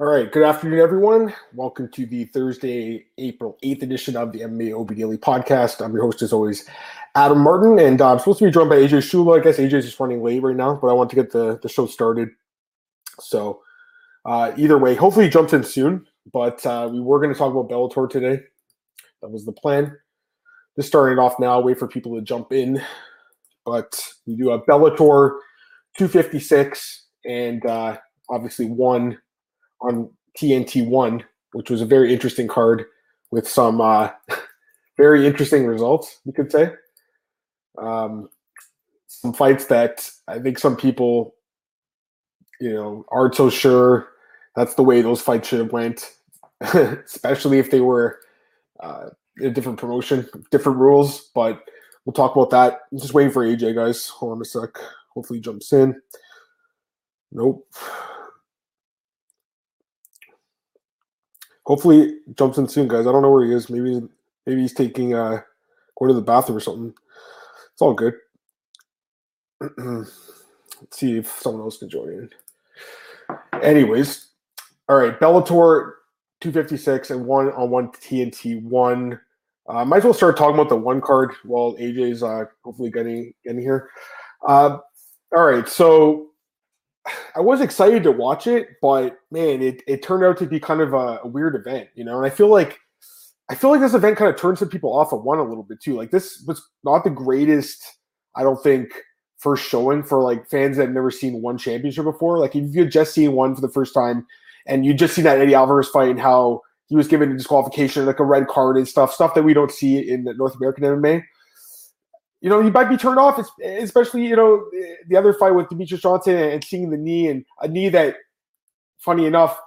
All right, good afternoon, everyone. Welcome to the Thursday, April 8th edition of the MMA OB Daily podcast. I'm your host, as always, Adam Martin, and uh, I'm supposed to be joined by AJ Schullo. I guess AJ is just running late right now, but I want to get the, the show started. So, uh, either way, hopefully he jumps in soon, but uh, we were going to talk about Bellator today. That was the plan. Just starting it off now, wait for people to jump in. But we do have Bellator 256, and uh, obviously one on TNT one, which was a very interesting card with some uh, very interesting results, you could say. Um, some fights that I think some people, you know, aren't so sure that's the way those fights should have went, especially if they were uh, a different promotion, different rules. But we'll talk about that. I'm just waiting for AJ, guys. Hold on a sec. Hopefully, jumps in. Nope. Hopefully jumps in soon, guys. I don't know where he is. Maybe maybe he's taking uh going to the bathroom or something. It's all good. Let's see if someone else can join in. Anyways, all right, Bellator 256 and one on one TNT one. Uh, might as well start talking about the one card while AJ's uh, hopefully getting getting here. Uh, all right, so I was excited to watch it, but man, it, it turned out to be kind of a, a, weird event, you know. And I feel like I feel like this event kind of turned some people off of one a little bit too. Like this was not the greatest, I don't think, first showing for like fans that have never seen one championship before. Like if you just seen one for the first time and you just seen that Eddie Alvarez fight and how he was given a disqualification, like a red card and stuff, stuff that we don't see in the North American MMA you know, you might be turned off, especially, you know, the other fight with Demetrious Johnson and seeing the knee and a knee that, funny enough,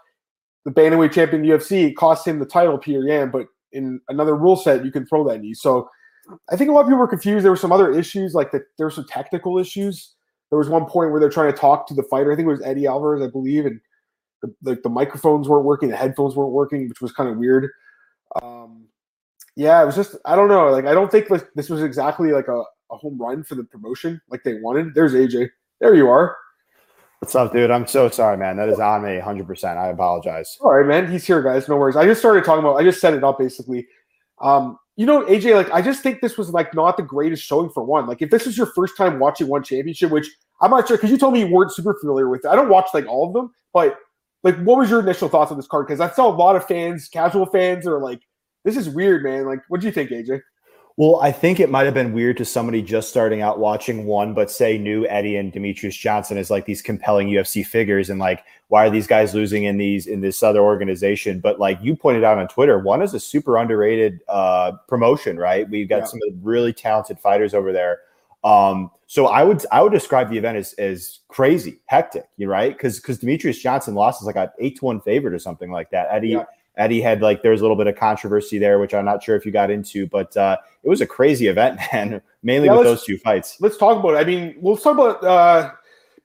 the bantamweight champion UFC cost him the title, Petr Yan, but in another rule set, you can throw that knee. So I think a lot of people were confused. There were some other issues, like that there were some technical issues. There was one point where they're trying to talk to the fighter. I think it was Eddie Alvarez, I believe, and the, the, the microphones weren't working, the headphones weren't working, which was kind of weird. Um, yeah, it was just I don't know. Like I don't think like this was exactly like a, a home run for the promotion like they wanted. There's AJ. There you are. What's up, dude? I'm so sorry, man. That is on me 100%. I apologize. All right, man. He's here, guys. No worries. I just started talking about, I just set it up basically. Um, you know, AJ, like, I just think this was like not the greatest showing for one. Like, if this was your first time watching one championship, which I'm not sure, because you told me you weren't super familiar with it. I don't watch like all of them, but like, what was your initial thoughts on this card? Because I saw a lot of fans, casual fans, are like, this is weird, man. Like, what do you think, AJ? Well, I think it might have been weird to somebody just starting out watching one, but say new Eddie and Demetrious Johnson as like these compelling UFC figures, and like, why are these guys losing in these in this other organization? But like you pointed out on Twitter, one is a super underrated uh, promotion, right? We've got yeah. some of the really talented fighters over there. Um, so I would I would describe the event as as crazy, hectic, you right? Because because Demetrious Johnson lost as like an eight to one favorite or something like that. Eddie. Yeah Eddie had like there was a little bit of controversy there, which I'm not sure if you got into, but uh, it was a crazy event, man. Mainly yeah, with those two fights. Let's talk about it. I mean, we'll talk about. Uh,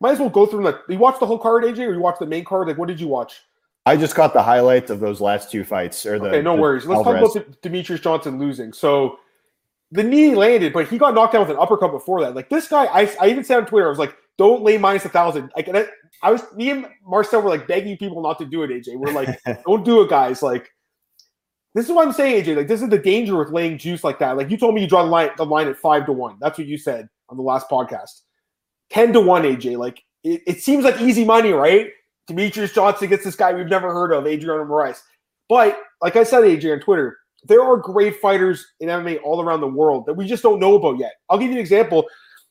might as well go through like you watched the whole card, AJ, or you watched the main card. Like, what did you watch? I just caught the highlights of those last two fights. Or the okay, no the worries. Let's Alvarez. talk about Demetrious Johnson losing. So the knee landed, but he got knocked down with an uppercut before that. Like this guy, I, I even said on Twitter, I was like, don't lay minus a thousand. Like I, I was, me and Marcel were like begging people not to do it. AJ, we're like, don't do it, guys. Like this is what I'm saying, AJ. Like, this is the danger with laying juice like that. Like, you told me you draw the line, the line at five to one. That's what you said on the last podcast. Ten to one, AJ. Like, it, it seems like easy money, right? Demetrious Johnson gets this guy we've never heard of, Adriano Moraes. But like I said, AJ on Twitter, there are great fighters in MMA all around the world that we just don't know about yet. I'll give you an example.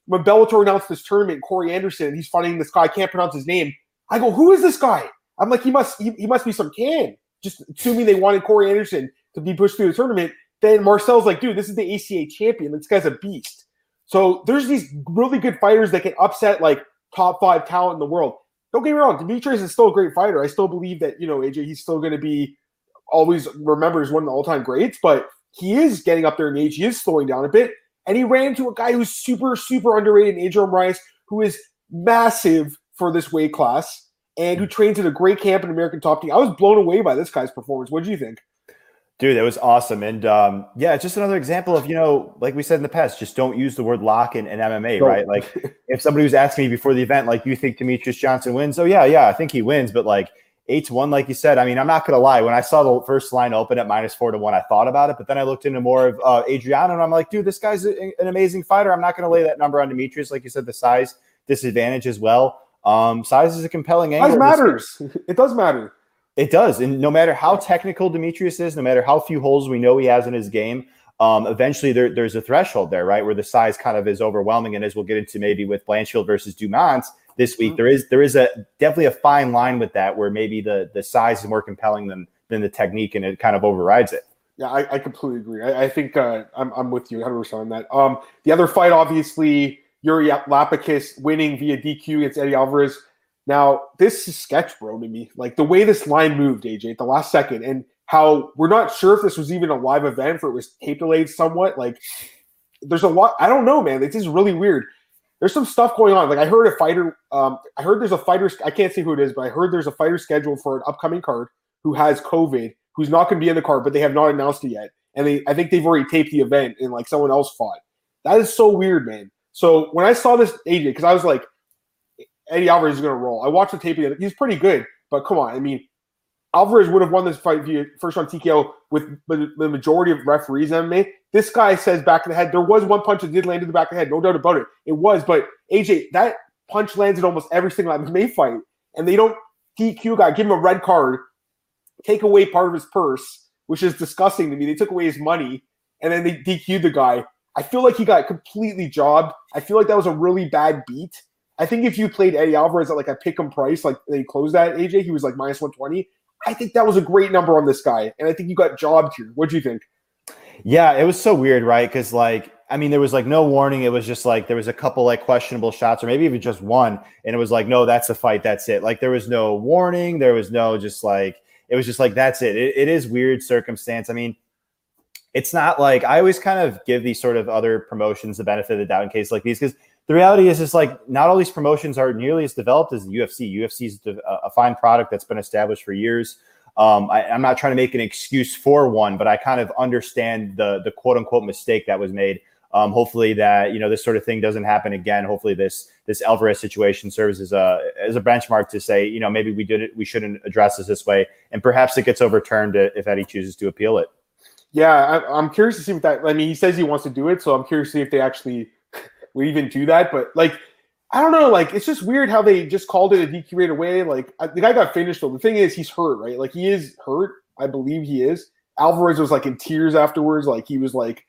When Bellator announced this tournament, Corey Anderson, he's fighting this guy. I can't pronounce his name. I go, who is this guy? I'm like, he must, he, he must be some can just assuming they wanted Corey Anderson to be pushed through the tournament, then Marcel's like, dude, this is the ACA champion. This guy's a beast. So there's these really good fighters that can upset like top five talent in the world. Don't get me wrong, Demetrious is still a great fighter. I still believe that, you know, AJ, he's still going to be always remembered as one of the all time greats, but he is getting up there in age. He is slowing down a bit. And he ran into a guy who's super, super underrated, Adriano Moraes, who is massive for this weight class and who trains at a great camp in American Top Team. I was blown away by this guy's performance. What do you think? Dude, that was awesome. And um, yeah, it's just another example of, you know, like we said in the past, just don't use the word lock in, in MMA, right? Like if somebody was asking me before the event, like, you think Demetrious Johnson wins? Oh, yeah, yeah, I think he wins. But like, eight to one, like you said. I mean, I'm not gonna lie. When I saw the first line open at minus four to one, I thought about it, but then I looked into more of uh, Adriano, and I'm like, dude, this guy's a, an amazing fighter. I'm not gonna lay that number on Demetrious, like you said, the size disadvantage as well. Um, size is a compelling angle. Size matters. It does matter. It does, and no matter how technical Demetrious is, no matter how few holes we know he has in his game, um, eventually there, there's a threshold there, right, where the size kind of is overwhelming. And as we'll get into maybe with Blanchfield versus Dumont, this week. Mm-hmm. There is there is a definitely a fine line with that where maybe the the size is more compelling than than the technique and it kind of overrides it. Yeah, I, I completely agree. I, I think uh, I'm, I'm with you 100 percent on that. Um, the other fight, obviously, Iuri Lapicus winning via DQ against Eddie Alvarez. Now, this is sketch, bro, to me. Like the way this line moved, AJ, at the last second, and how we're not sure if this was even a live event, or it was tape delayed somewhat. Like, there's a lot. I don't know, man. This is really weird there's some stuff going on. Like I heard a fighter, um, I heard there's a fighter. I can't see who it is, but I heard there's a fighter scheduled for an upcoming card who has COVID, who's not going to be in the card, but they have not announced it yet. And they, I think they've already taped the event, and like someone else fought. That is so weird, man. So when I saw this AJ, because I was like, Eddie Alvarez is going to roll. I watched the tape. He's pretty good, but come on. I mean, Alvarez would have won this fight via first round TKO with the majority of referees MMA. This guy says back of the head. There was one punch that did land in the back of the head, no doubt about it. It was, but AJ, that punch lands in almost every single MMA fight, and they don't DQ guy, give him a red card, take away part of his purse, which is disgusting to me. They took away his money, and then they DQ'd the guy. I feel like he got completely jobbed. I feel like that was a really bad beat. I think if you played Eddie Alvarez at like a pick 'em price, like they closed that AJ, he was like minus 120. I think that was a great number on this guy, and I think you got jobbed here. What do you think? Yeah, it was so weird, right? Because like, I mean, there was like no warning. It was just like there was a couple like questionable shots, or maybe even just one, and it was like, no, that's a fight. That's it. Like there was no warning. There was no just like it was just like that's it. It, it is weird circumstance. I mean, it's not like I always kind of give these sort of other promotions the benefit of the doubt in case like these because the reality is, is like not all these promotions are nearly as developed as the UFC. UFC is a fine product that's been established for years. Um, I, am not trying to make an excuse for one, but I kind of understand the the quote unquote mistake that was made. Um, hopefully that you know this sort of thing doesn't happen again. Hopefully this this Alvarez situation serves as a as a benchmark to say you know maybe we did it we shouldn't address this this way, and perhaps it gets overturned if Eddie chooses to appeal it. Yeah, I, am curious to see what that. I mean, he says he wants to do it, so I'm curious to see if they actually would even do that. But like, I don't know. Like, it's just weird how they just called it a DQ right away. Like, I, the guy got finished though. The thing is, he's hurt, right? Like, he is hurt. I believe he is. Alvarez was like in tears afterwards. Like, he was like,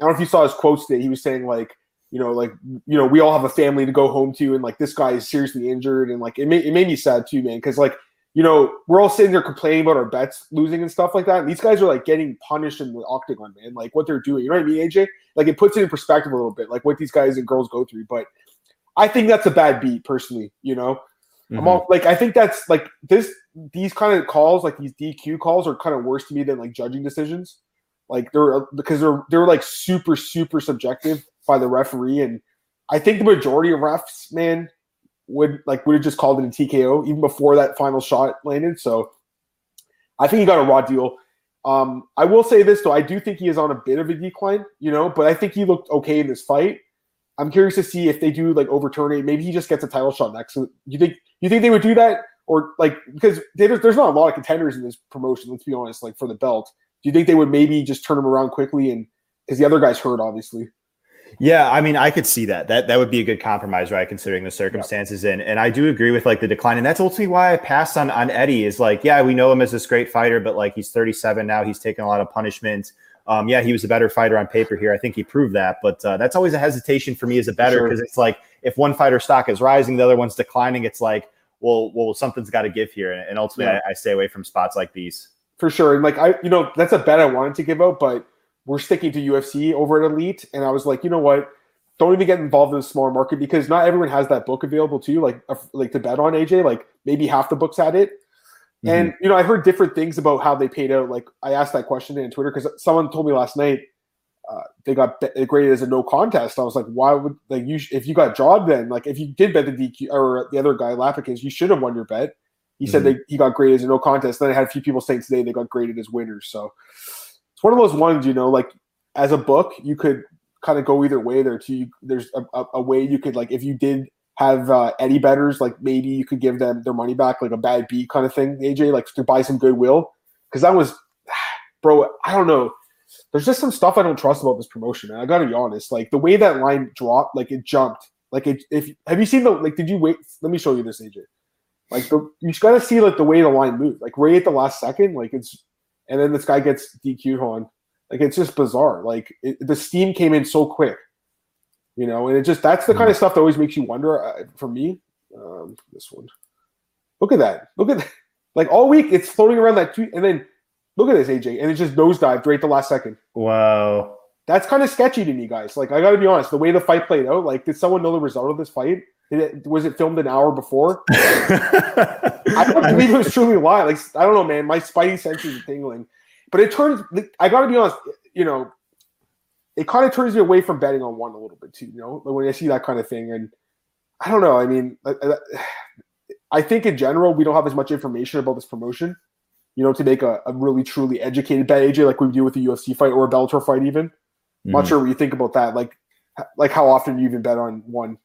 I don't know if you saw his quotes today. He was saying like, you know, like, you know, we all have a family to go home to, and like this guy is seriously injured, and like it made it made me sad too, man, because like you know, we're all sitting there complaining about our bets losing and stuff like that. And these guys are like getting punished in the octagon, man. Like what they're doing. You know what I mean, AJ? Like it puts it in perspective a little bit, like what these guys and girls go through. But I think that's a bad beat, personally. You know, mm-hmm. I'm all like, I think that's like this. These kind of calls, like these DQ calls, are kind of worse to me than like judging decisions. Like they're because they're they're like super super subjective by the referee, and I think the majority of refs, man, would like would have just called it a TKO even before that final shot landed. So I think he got a raw deal. Um, I will say this though, I do think he is on a bit of a decline, you know, but I think he looked okay in this fight. I'm curious to see if they do like overturn it. Maybe he just gets a title shot next. So you think you think they would do that, or like because there's there's not a lot of contenders in this promotion. Let's be honest, like for the belt. Do you think they would maybe just turn him around quickly and because the other guy's hurt, obviously? Yeah, I mean, I could see that. That that would be a good compromise, right? Considering the circumstances, and and I do agree with like the decline, and that's ultimately why I passed on on Eddie. Is like, yeah, we know him as this great fighter, but like he's 37 now, he's taken a lot of punishment. Um, yeah, he was a better fighter on paper here. I think he proved that, but uh, that's always a hesitation for me as a better because sure. it's like if one fighter stock is rising, the other one's declining. It's like, well, well, something's got to give here, and ultimately, yeah. I, I stay away from spots like these for sure. And like I, you know, that's a bet I wanted to give out, but we're sticking to UFC over at Elite, and I was like, you know what? don't even get involved in the smaller market because not everyone has that book available to you, like like to bet on AJ. Like maybe half the books had it. Mm-hmm. And you know, I heard different things about how they paid out. Like I asked that question in Twitter because someone told me last night uh, they got graded as a no contest. I was like, why would like you if you got job then like if you did bet the DQ or the other guy Lapicus, you should have won your bet. He mm-hmm. said they he got graded as a no contest. Then I had a few people saying today they got graded as winners. So it's one of those ones, you know, like as a book, you could kind of go either way there too. There's a, a, way you could like if you did have uh, Eddie betters, like maybe you could give them their money back, like a bad beat kind of thing, AJ, like to buy some goodwill. Because that was, bro, I don't know. There's just some stuff I don't trust about this promotion, man. I gotta be honest. Like the way that line dropped, like it jumped. Like it, if have you seen the like? Did you wait? Let me show you this, AJ. Like the you just gotta see like the way the line moved. Like right at the last second, like it's, and then this guy gets DQ'd on. Like it's just bizarre. Like it, the steam came in so quick you know, and it just that's the kind of stuff that always makes you wonder. Uh, for me, um, this one, look at that, look at that. Like all week, it's floating around that two, and then look at this AJ, and it just nosedived right at the last second. Wow, that's kind of sketchy to me, guys. Like I got to be honest, the way the fight played out, like did someone know the result of this fight? It, was it filmed an hour before? I don't believe it was truly live. Like I don't know, man. My spidey senses are tingling. But it turns. I got to be honest. You know, it kind of turns me away from betting on one a little bit too. You know, like when I see that kind of thing, and I don't know. I mean, I think in general we don't have as much information about this promotion. You know, to make a, a really truly educated bet, AJ, like we do with a UFC fight or a Bellator fight, even. Mm-hmm. Not sure what you think about that. Like, like how often you even bet on one?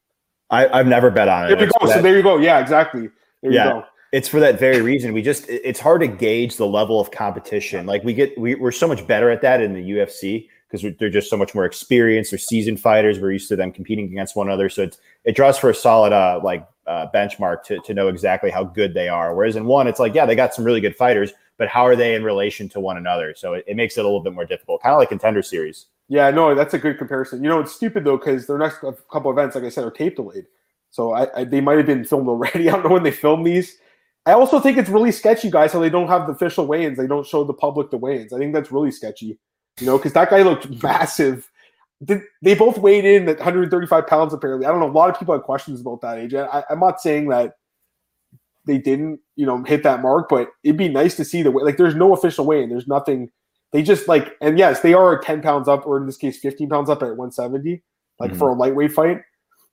I, I've never bet on it. There you go. So there you go. Yeah, exactly. There yeah. you go it's for that very reason. We just it's hard to gauge the level of competition. Like we get we, we're so much better at that in the UFC because they're just so much more experienced. They're seasoned fighters. We're used to them competing against one another. So it's, it draws for a solid uh, like uh, benchmark to, to know exactly how good they are. Whereas in one, it's like, yeah, they got some really good fighters, but how are they in relation to one another? So it, it makes it a little bit more difficult, kind of like contender series. Yeah, no, that's a good comparison. You know, it's stupid though because their next couple events, like I said, are tape delayed. So I, I, they might have been filmed already. I don't know when they filmed these. I also think it's really sketchy, guys, how they don't have the official weigh-ins. They don't show the public the weigh-ins. I think that's really sketchy you know, because that guy looked massive. They both weighed in at 135 pounds, apparently. I don't know. A lot of people have questions about that, AJ. I, I'm not saying that they didn't, you know, hit that mark, but it'd be nice to see the way. Like, there's no official weigh in. There's nothing. They just like, and yes, they are 10 pounds up, or in this case, 15 pounds up at 170, like mm-hmm. for a lightweight fight,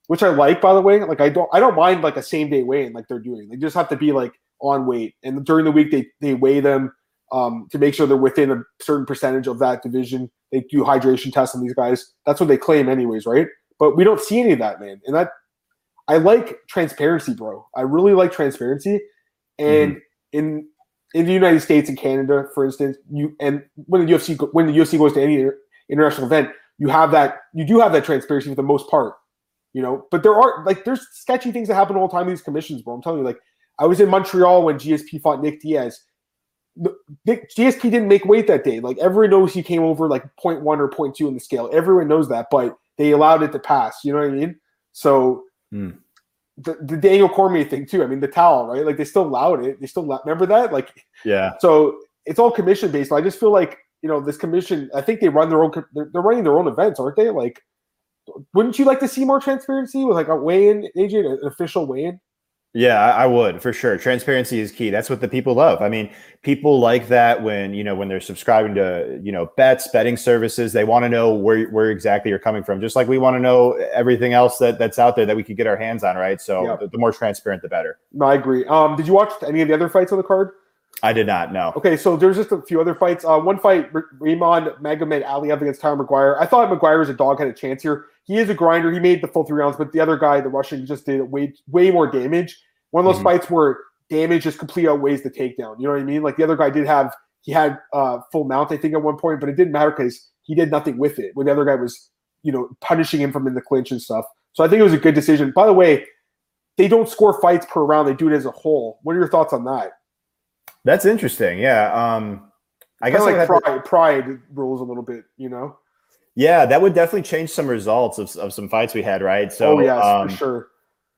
which I like, by the way. Like, I don't, I don't mind like a same day weigh in like they're doing. They just have to be like on weight, and during the week they they weigh them um, to make sure they're within a certain percentage of that division. They do hydration tests on these guys. That's what they claim, anyways, right? But we don't see any of that, man. And that I like transparency, bro. I really like transparency. And mm-hmm. in in the United States and Canada, for instance, you and when the UFC when the UFC goes to any international event, you have that you do have that transparency for the most part, you know. But there are like there's sketchy things that happen all the time in these commissions, bro. I'm telling you, like I was in Montreal when GSP fought Nick Diaz Nick, GSP didn't make weight that day. Like everyone knows he came over like 0.1 or 0.2 in the scale. Everyone knows that, but they allowed it to pass. You know what I mean? So mm. The, the Daniel Cormier thing too. I mean, the towel, right? Like they still allowed it. They still remember that. Like yeah. So it's all commission based. I just feel like you know this commission. I think they run their own. They're, they're running their own events, aren't they? Like, wouldn't you like to see more transparency with like a weigh-in, agent, an official weigh-in? Yeah, I would for sure. Transparency is key. That's what the people love. I mean, people like that when you know when they're subscribing to you know bets, betting services. They want to know where where exactly you're coming from, just like we want to know everything else that that's out there that we could get our hands on. Right. So yeah. the, the, more transparent, the better. No, I agree. Um, did you watch any of the other fights on the card? I did not. know. Okay, so there's just a few other fights. Uh, one fight, Raymond Magomed Ankalaev against Tyler McGuire. I thought McGuire was a dog had a chance here he is a grinder. He made the full three rounds, but the other guy, the Russian, just did way way more damage. One of those mm-hmm. fights where damage just completely outweighs the takedown. You know what I mean? Like the other guy did have he had uh, full mount, I think, at one point, but it didn't matter because he did nothing with it. When the other guy was, you know, punishing him from in the clinch and stuff. So I think it was a good decision. By the way, they don't score fights per round; they do it as a whole. What are your thoughts on that? That's interesting. Yeah. Um, I guess like pride, to... pride rules a little bit. You know. Yeah, that would definitely change some results of, of some fights we had, right? So, oh, yes, um, for sure.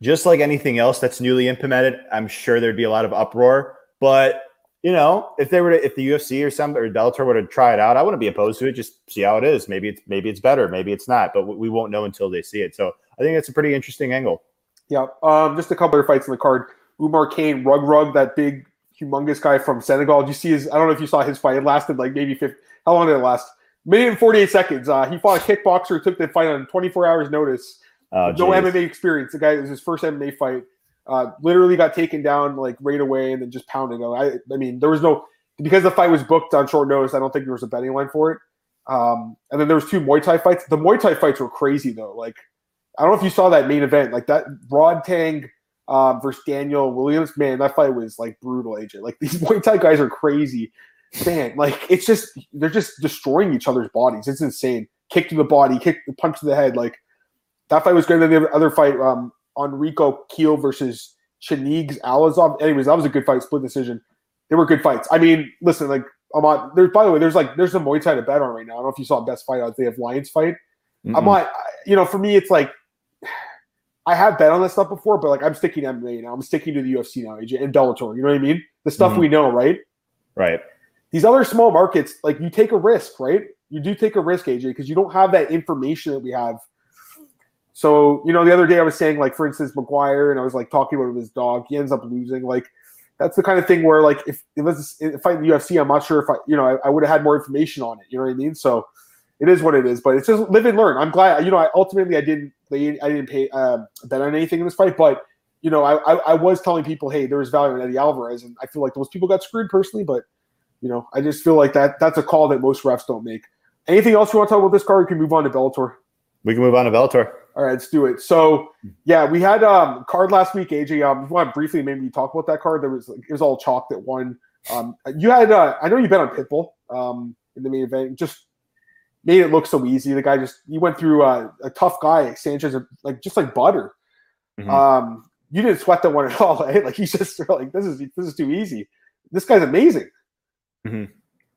Just like anything else that's newly implemented, I'm sure there'd be a lot of uproar. But you know, if they were to, if the UFC or some or Bellator were to try it out, I wouldn't be opposed to it. Just see how it is. Maybe it's maybe it's better, maybe it's not, but we won't know until they see it. So I think it's a pretty interesting angle. Yeah. Um, just a couple of fights in the card. Oumar Kane, Reug Reug, that big, humongous guy from Senegal. Did you see his? I don't know if you saw his fight. It lasted like maybe 50. How long did it last? minute and 48 seconds. Uh, he fought a kickboxer, took the fight on 24 hours notice. Oh, no MMA experience. The guy it was his first MMA fight. Uh, literally got taken down like right away and then just pounded. I, I mean, there was no because the fight was booked on short notice. I don't think there was a betting line for it. Um, and then there was two Muay Thai fights. The Muay Thai fights were crazy though. Like I don't know if you saw that main event, like that Rodtang um, versus Daniel Williams. Man, that fight was like brutal, AJ. Like these Muay Thai guys are crazy. Man, like it's just they're just destroying each other's bodies. It's insane. Kick to the body, kick, punch to the head. Like that fight was great. Then the other fight, um, Enrico Kehl versus Chingiz Allazov. Anyways, that was a good fight, split decision. They were good fights. I mean, listen, like I'm on. There's by the way, there's like there's a Muay Thai to bet on right now. I don't know if you saw the best fight odds. They have Lions fight. Mm-hmm. I'm not. You know, for me, it's like I have bet on this stuff before, but like I'm sticking to MMA now. I'm sticking to the UFC now, AJ, and Bellator. You know what I mean? The stuff mm-hmm. we know, right? Right. These other small markets, like you take a risk, right? You do take a risk, AJ, because you don't have that information that we have. So, you know, the other day I was saying, like, for instance, McGuire, and I was like talking about his dog. He ends up losing. Like, that's the kind of thing where, like, if it was if I in the UFC, I'm not sure if I, you know, I, I would have had more information on it. You know what I mean? So, it is what it is. But it's just live and learn. I'm glad. You know, I ultimately I didn't I didn't pay um, bet on anything in this fight, but you know, I, I, I was telling people, hey, there was value in Eddie Alvarez, and I feel like those people got screwed personally. But you know, I just feel like that that's a call that most refs don't make. Anything else you want to talk about this card? We can move on to Bellator. We can move on to Bellator. All right, let's do it. So yeah, we had um card last week, AJ. Um, if you want to briefly maybe talk about that card? There was like, it was all chalk that won. Um, you had uh, I know you bet on Pitbull um in the main event. Just made it look so easy. The guy just he went through uh, a tough guy, Sanchez, like just like butter. Mm-hmm. Um, you didn't sweat that one at all. Eh? Like he's just like this is this is too easy. This guy's amazing. Mm-hmm.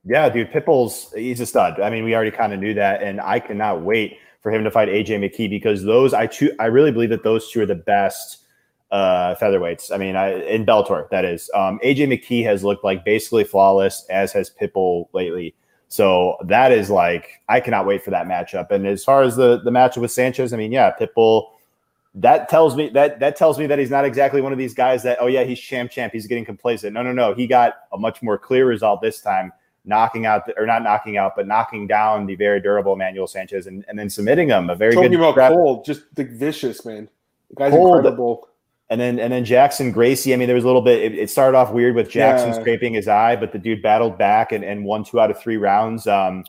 Yeah, dude, Pitbull's he's a stud. I mean, we already kind of knew that, and I cannot wait for him to fight AJ McKee because those I cho- I really believe that those two are the best uh, featherweights. I mean, I, in Bellator, that is. Um, AJ McKee has looked like basically flawless, as has Pitbull lately. So that is like I cannot wait for that matchup. And as far as the the matchup with Sanchez, I mean, yeah, Pitbull. That tells me that that tells me that he's not exactly one of these guys that oh yeah he's champ champ he's getting complacent. No no no he got a much more clear result this time, knocking out the, or not knocking out but knocking down the very durable Manuel Sanchez and, and then submitting him a very Talking good about cold, just the vicious man. The guy's cold. incredible. And then and then Jackson Gracie. I mean, there was a little bit. It, it started off weird with Jackson yeah. scraping his eye, but the dude battled back and, and won two out of three rounds. Um,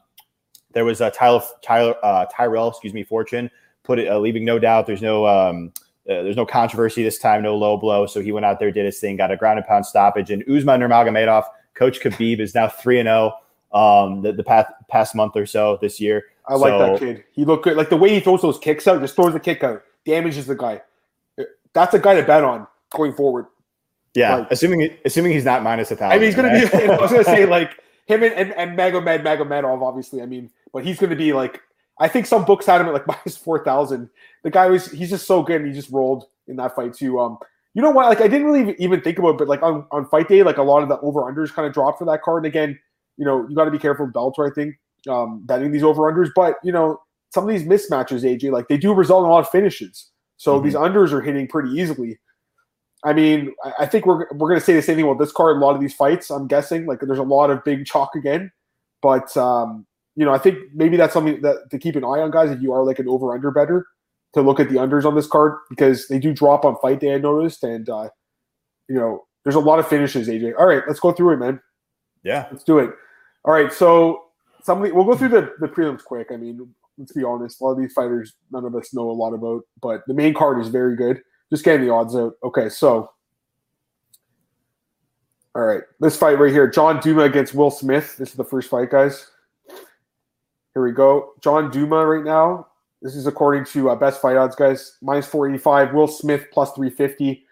there was a Tyler Tyler uh, Tyrell, excuse me, Fortune put it, uh, leaving no doubt. There's no um, uh, there's no controversy this time, no low blow. So he went out there, did his thing, got a ground and pound stoppage. And Usman Nurmagomedov, Coach Khabib is now three and zero. Oh, um, the, the past past month or so this year. I like that kid. He looked good. Like the way he throws those kicks out, just throws the kick out, damages the guy that's a guy to bet on going forward. Yeah, like, assuming assuming he's not minus a thousand. I mean, he's going to be. I was going to say like him and and, and Magomed Magomedov, obviously. I mean, but he's going to be like. I think some books had him at like minus four thousand. The guy was he's just so good, and he just rolled in that fight too. Um, you know what? Like I didn't really even think about, it, but like on, on fight day, like a lot of the over unders kind of dropped for that card. And again, you know, you got to be careful with Bellator. I think um, betting these over unders, but you know, some of these mismatches, AJ, like they do result in a lot of finishes. So mm-hmm. these unders are hitting pretty easily. I mean, I think we're we're going to say the same thing about this card. A lot of these fights, I'm guessing, like there's a lot of big chalk again. But um, you know, I think maybe that's something that to keep an eye on, guys. If you are like an over under better, to look at the unders on this card because they do drop on fight day. I noticed, and uh, you know, there's a lot of finishes. AJ, all right, let's go through it, man. Yeah, let's do it. All right, so somebody we'll go through the the prelims quick. I mean, let's be honest, a lot of these fighters none of us know a lot about, but the main card is very good. Just getting the odds out. Okay, so all right, this fight right here, John Duma against Will Smith. This is the first fight, guys. Here we go. John Duma right now. This is according to uh, best fight odds, guys. Minus 485. Will Smith plus 350.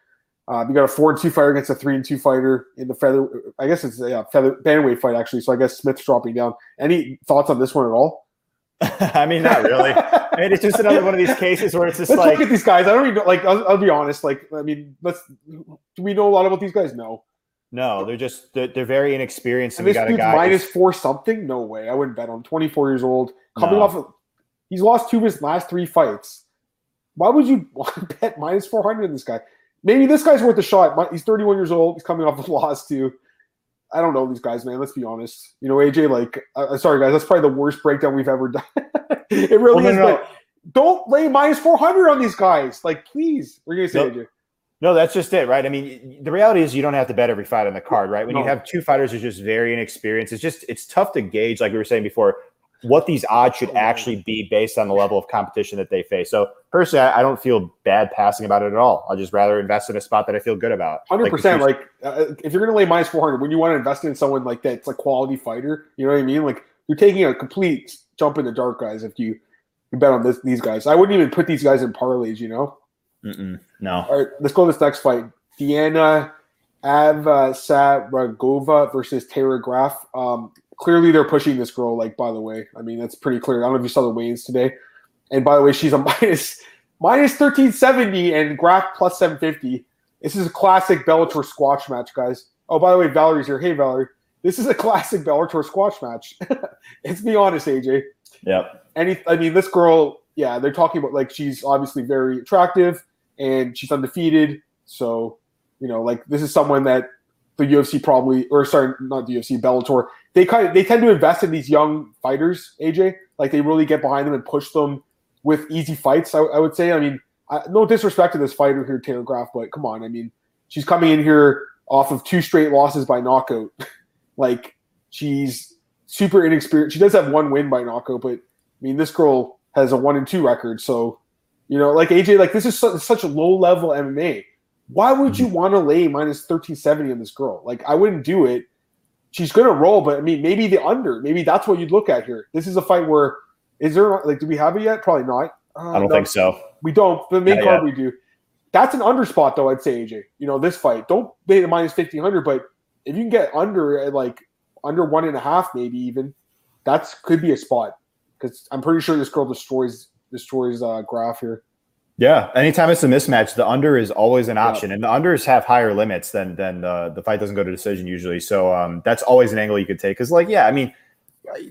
Uh, you got a four and two fighter against a three and two fighter in the feather. I guess it's a yeah, feather bantamweight fight actually. So I guess Smith's dropping down. Any thoughts on this one at all? I mean, not really. I mean, it's just another one of these cases where it's just let's like look at these guys. I don't even like. I'll, I'll, be honest. Like, I mean, let's. Do we know a lot about these guys? No. No, they're just they're, they're very inexperienced. And, and this dude's minus four something. No way. I wouldn't bet on. Twenty four years old, coming no. off. Of, he's lost two of his last three fights. Why would you bet minus four hundred in this guy? Maybe this guy's worth a shot. He's thirty one years old. He's coming off a loss too. I don't know these guys, man. Let's be honest. You know, AJ, like, uh, uh, sorry guys, that's probably the worst breakdown we've ever done. it really well, is. No, no. But don't lay minus four hundred on these guys. Like, please. We're gonna say nope. AJ. No, that's just it, right? I mean, the reality is you don't have to bet every fight on the card, right? When no. you have two fighters who's just very inexperienced, it's just it's tough to gauge. Like we were saying before, what these odds should actually be based on the level of competition that they face. So personally, I, I don't feel bad passing about it at all. I'll just rather invest in a spot that I feel good about. Hundred percent. Like, uh, if you're going to lay minus four hundred, when you want to invest in someone like that, it's a quality fighter. You know what I mean? Like you're taking a complete jump in the dark, guys. If you, you bet on this, these guys, I wouldn't even put these guys in parlays. You know? Mm-mm, no. All right, let's go to this next fight. Diana Avsaragova versus Tara Graf. Um, clearly, they're pushing this girl. Like, by the way, I mean that's pretty clear. I don't know if you saw the weigh-ins today. And by the way, she's a minus minus thirteen seventy and Graf plus seven fifty. This is a classic Bellator squash match, guys. Oh, by the way, Valerie's here. Hey, Valerie. This is a classic Bellator squash match. Let's be honest, AJ. Yep. Any, I mean, this girl, yeah, they're talking about like she's obviously very attractive and she's undefeated. So you know, like this is someone that the UFC probably, or sorry, not the UFC, Bellator, they kind of they tend to invest in these young fighters. AJ, like they really get behind them and push them with easy fights. I, I would say. I mean, I, no disrespect to this fighter here, Taylor Graf, but come on. I mean, she's coming in here off of two straight losses by knockout. like she's super inexperienced. She does have one win by knockout, but I mean, this girl has a one and two record. So, you know, like AJ, like this is su- such a low level MMA. Why would you mm-hmm. want to lay minus 1370 on this girl? Like, I wouldn't do it. She's going to roll, but I mean, maybe the under. Maybe that's what you'd look at here. This is a fight where, is there, like, do we have it yet? Probably not. Uh, I don't no, think so. We don't. The main not card yet. we do. That's an under spot, though, I'd say, AJ. You know, this fight. Don't pay the minus 1500, but if you can get under at like under one and a half, maybe even, that's could be a spot. Because I'm pretty sure this girl destroys destroys uh, Graf here. Yeah, anytime it's a mismatch, the under is always an option, yeah. and the unders have higher limits than than uh, the fight doesn't go to decision usually. So um, that's always an angle you could take. Because like, yeah, I mean,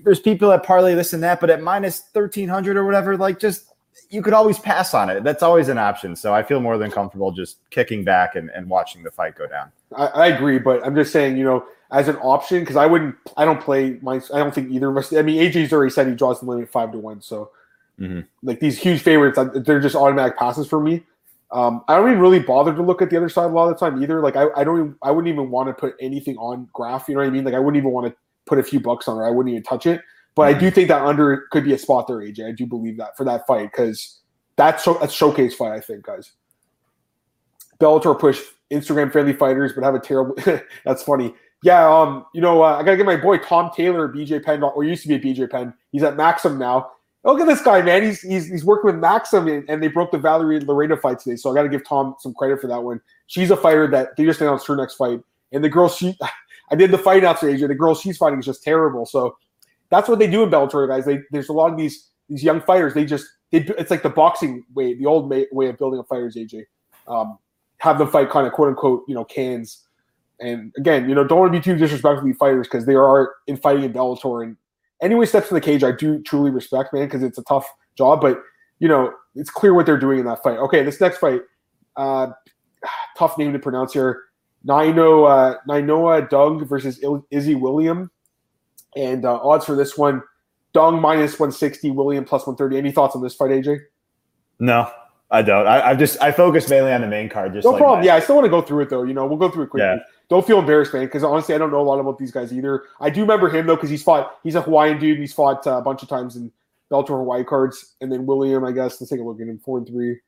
there's people that parlay this and that, but at minus thirteen hundred or whatever, like just you could always pass on it. That's always an option. So I feel more than comfortable just kicking back and, and watching the fight go down. I, I agree, but I'm just saying, you know, as an option because I wouldn't, I don't play my, I don't think either of us. I mean, AJ's already said he draws the limit five to one, so Mm-hmm. Like these huge favorites, they're just automatic passes for me. Um, I don't even really bother to look at the other side a lot of the time either. Like I, I don't, even, I wouldn't even want to put anything on Graf. You know what I mean? Like I wouldn't even want to put a few bucks on it. I wouldn't even touch it. But mm-hmm. I do think that under could be a spot there, AJ. I do believe that for that fight because that's a showcase fight. I think, guys. Bellator push Instagram friendly fighters, but have a terrible. that's funny. Yeah, um, you know, uh, I gotta get my boy Tom Taylor, BJ Penn, or used to be a BJ Penn. He's at Maxim now. Look at this guy, man. He's he's, he's working with Maxim, and, they broke the Valerie Loureda fight today. So I got to give Tom some credit for that one. She's a fighter that they just announced her next fight, and the girl she, I did the fight to Asia. The girl she's fighting is just terrible. So that's what they do in Bellator, guys. They there's a lot of these these young fighters. They just they, it's like the boxing way, the old way of building a fighters. AJ, um, have them fight kind of quote unquote you know cans. And again, you know, don't want to be too disrespectful to fighters because they are in fighting in Bellator, and anyone steps in the cage, I do truly respect, man, because it's a tough job. But you know, it's clear what they're doing in that fight. Okay, this next fight, uh, tough name to pronounce here. Nino uh, Nainoa Dung versus Izzy William, and uh, odds for this one: Dung minus one sixty, William plus one thirty. Any thoughts on this fight, AJ? No, I don't. I, I just I focus mainly on the main card. Just no like problem. My, yeah, I still want to go through it though. You know, we'll go through it quickly. Yeah. Don't feel embarrassed, man, because honestly, I don't know a lot about these guys either. I do remember him though, because he's fought. He's a Hawaiian dude. and he's fought uh, a bunch of times in Bellator Hawaii cards. And then William, I guess. Let's take a look at him. Four and three.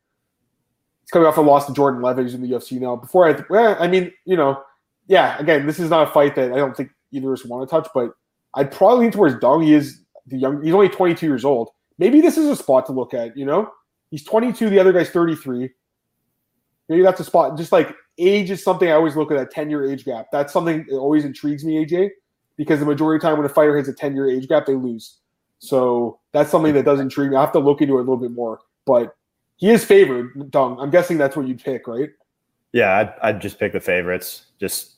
He's coming off a loss to Jordan Levitt in the UFC now. Before I, well, I mean, you know, yeah. Again, this is not a fight that I don't think either of us want to touch, but I'd probably lean towards Dung. He is the young. He's only 22 years old. Maybe this is a spot to look at. You know, he's 22. The other guy's 33. Maybe that's a spot. Just like age is something I always look at a 10 year age gap. That's something that always intrigues me, AJ, because the majority of the time when a fighter hits a 10 year age gap, they lose. So that's something that does intrigue me. I have to look into it a little bit more. But he is favored, Dung. I'm guessing that's what you'd pick, right? Yeah, I'd, I'd just pick the favorites. Just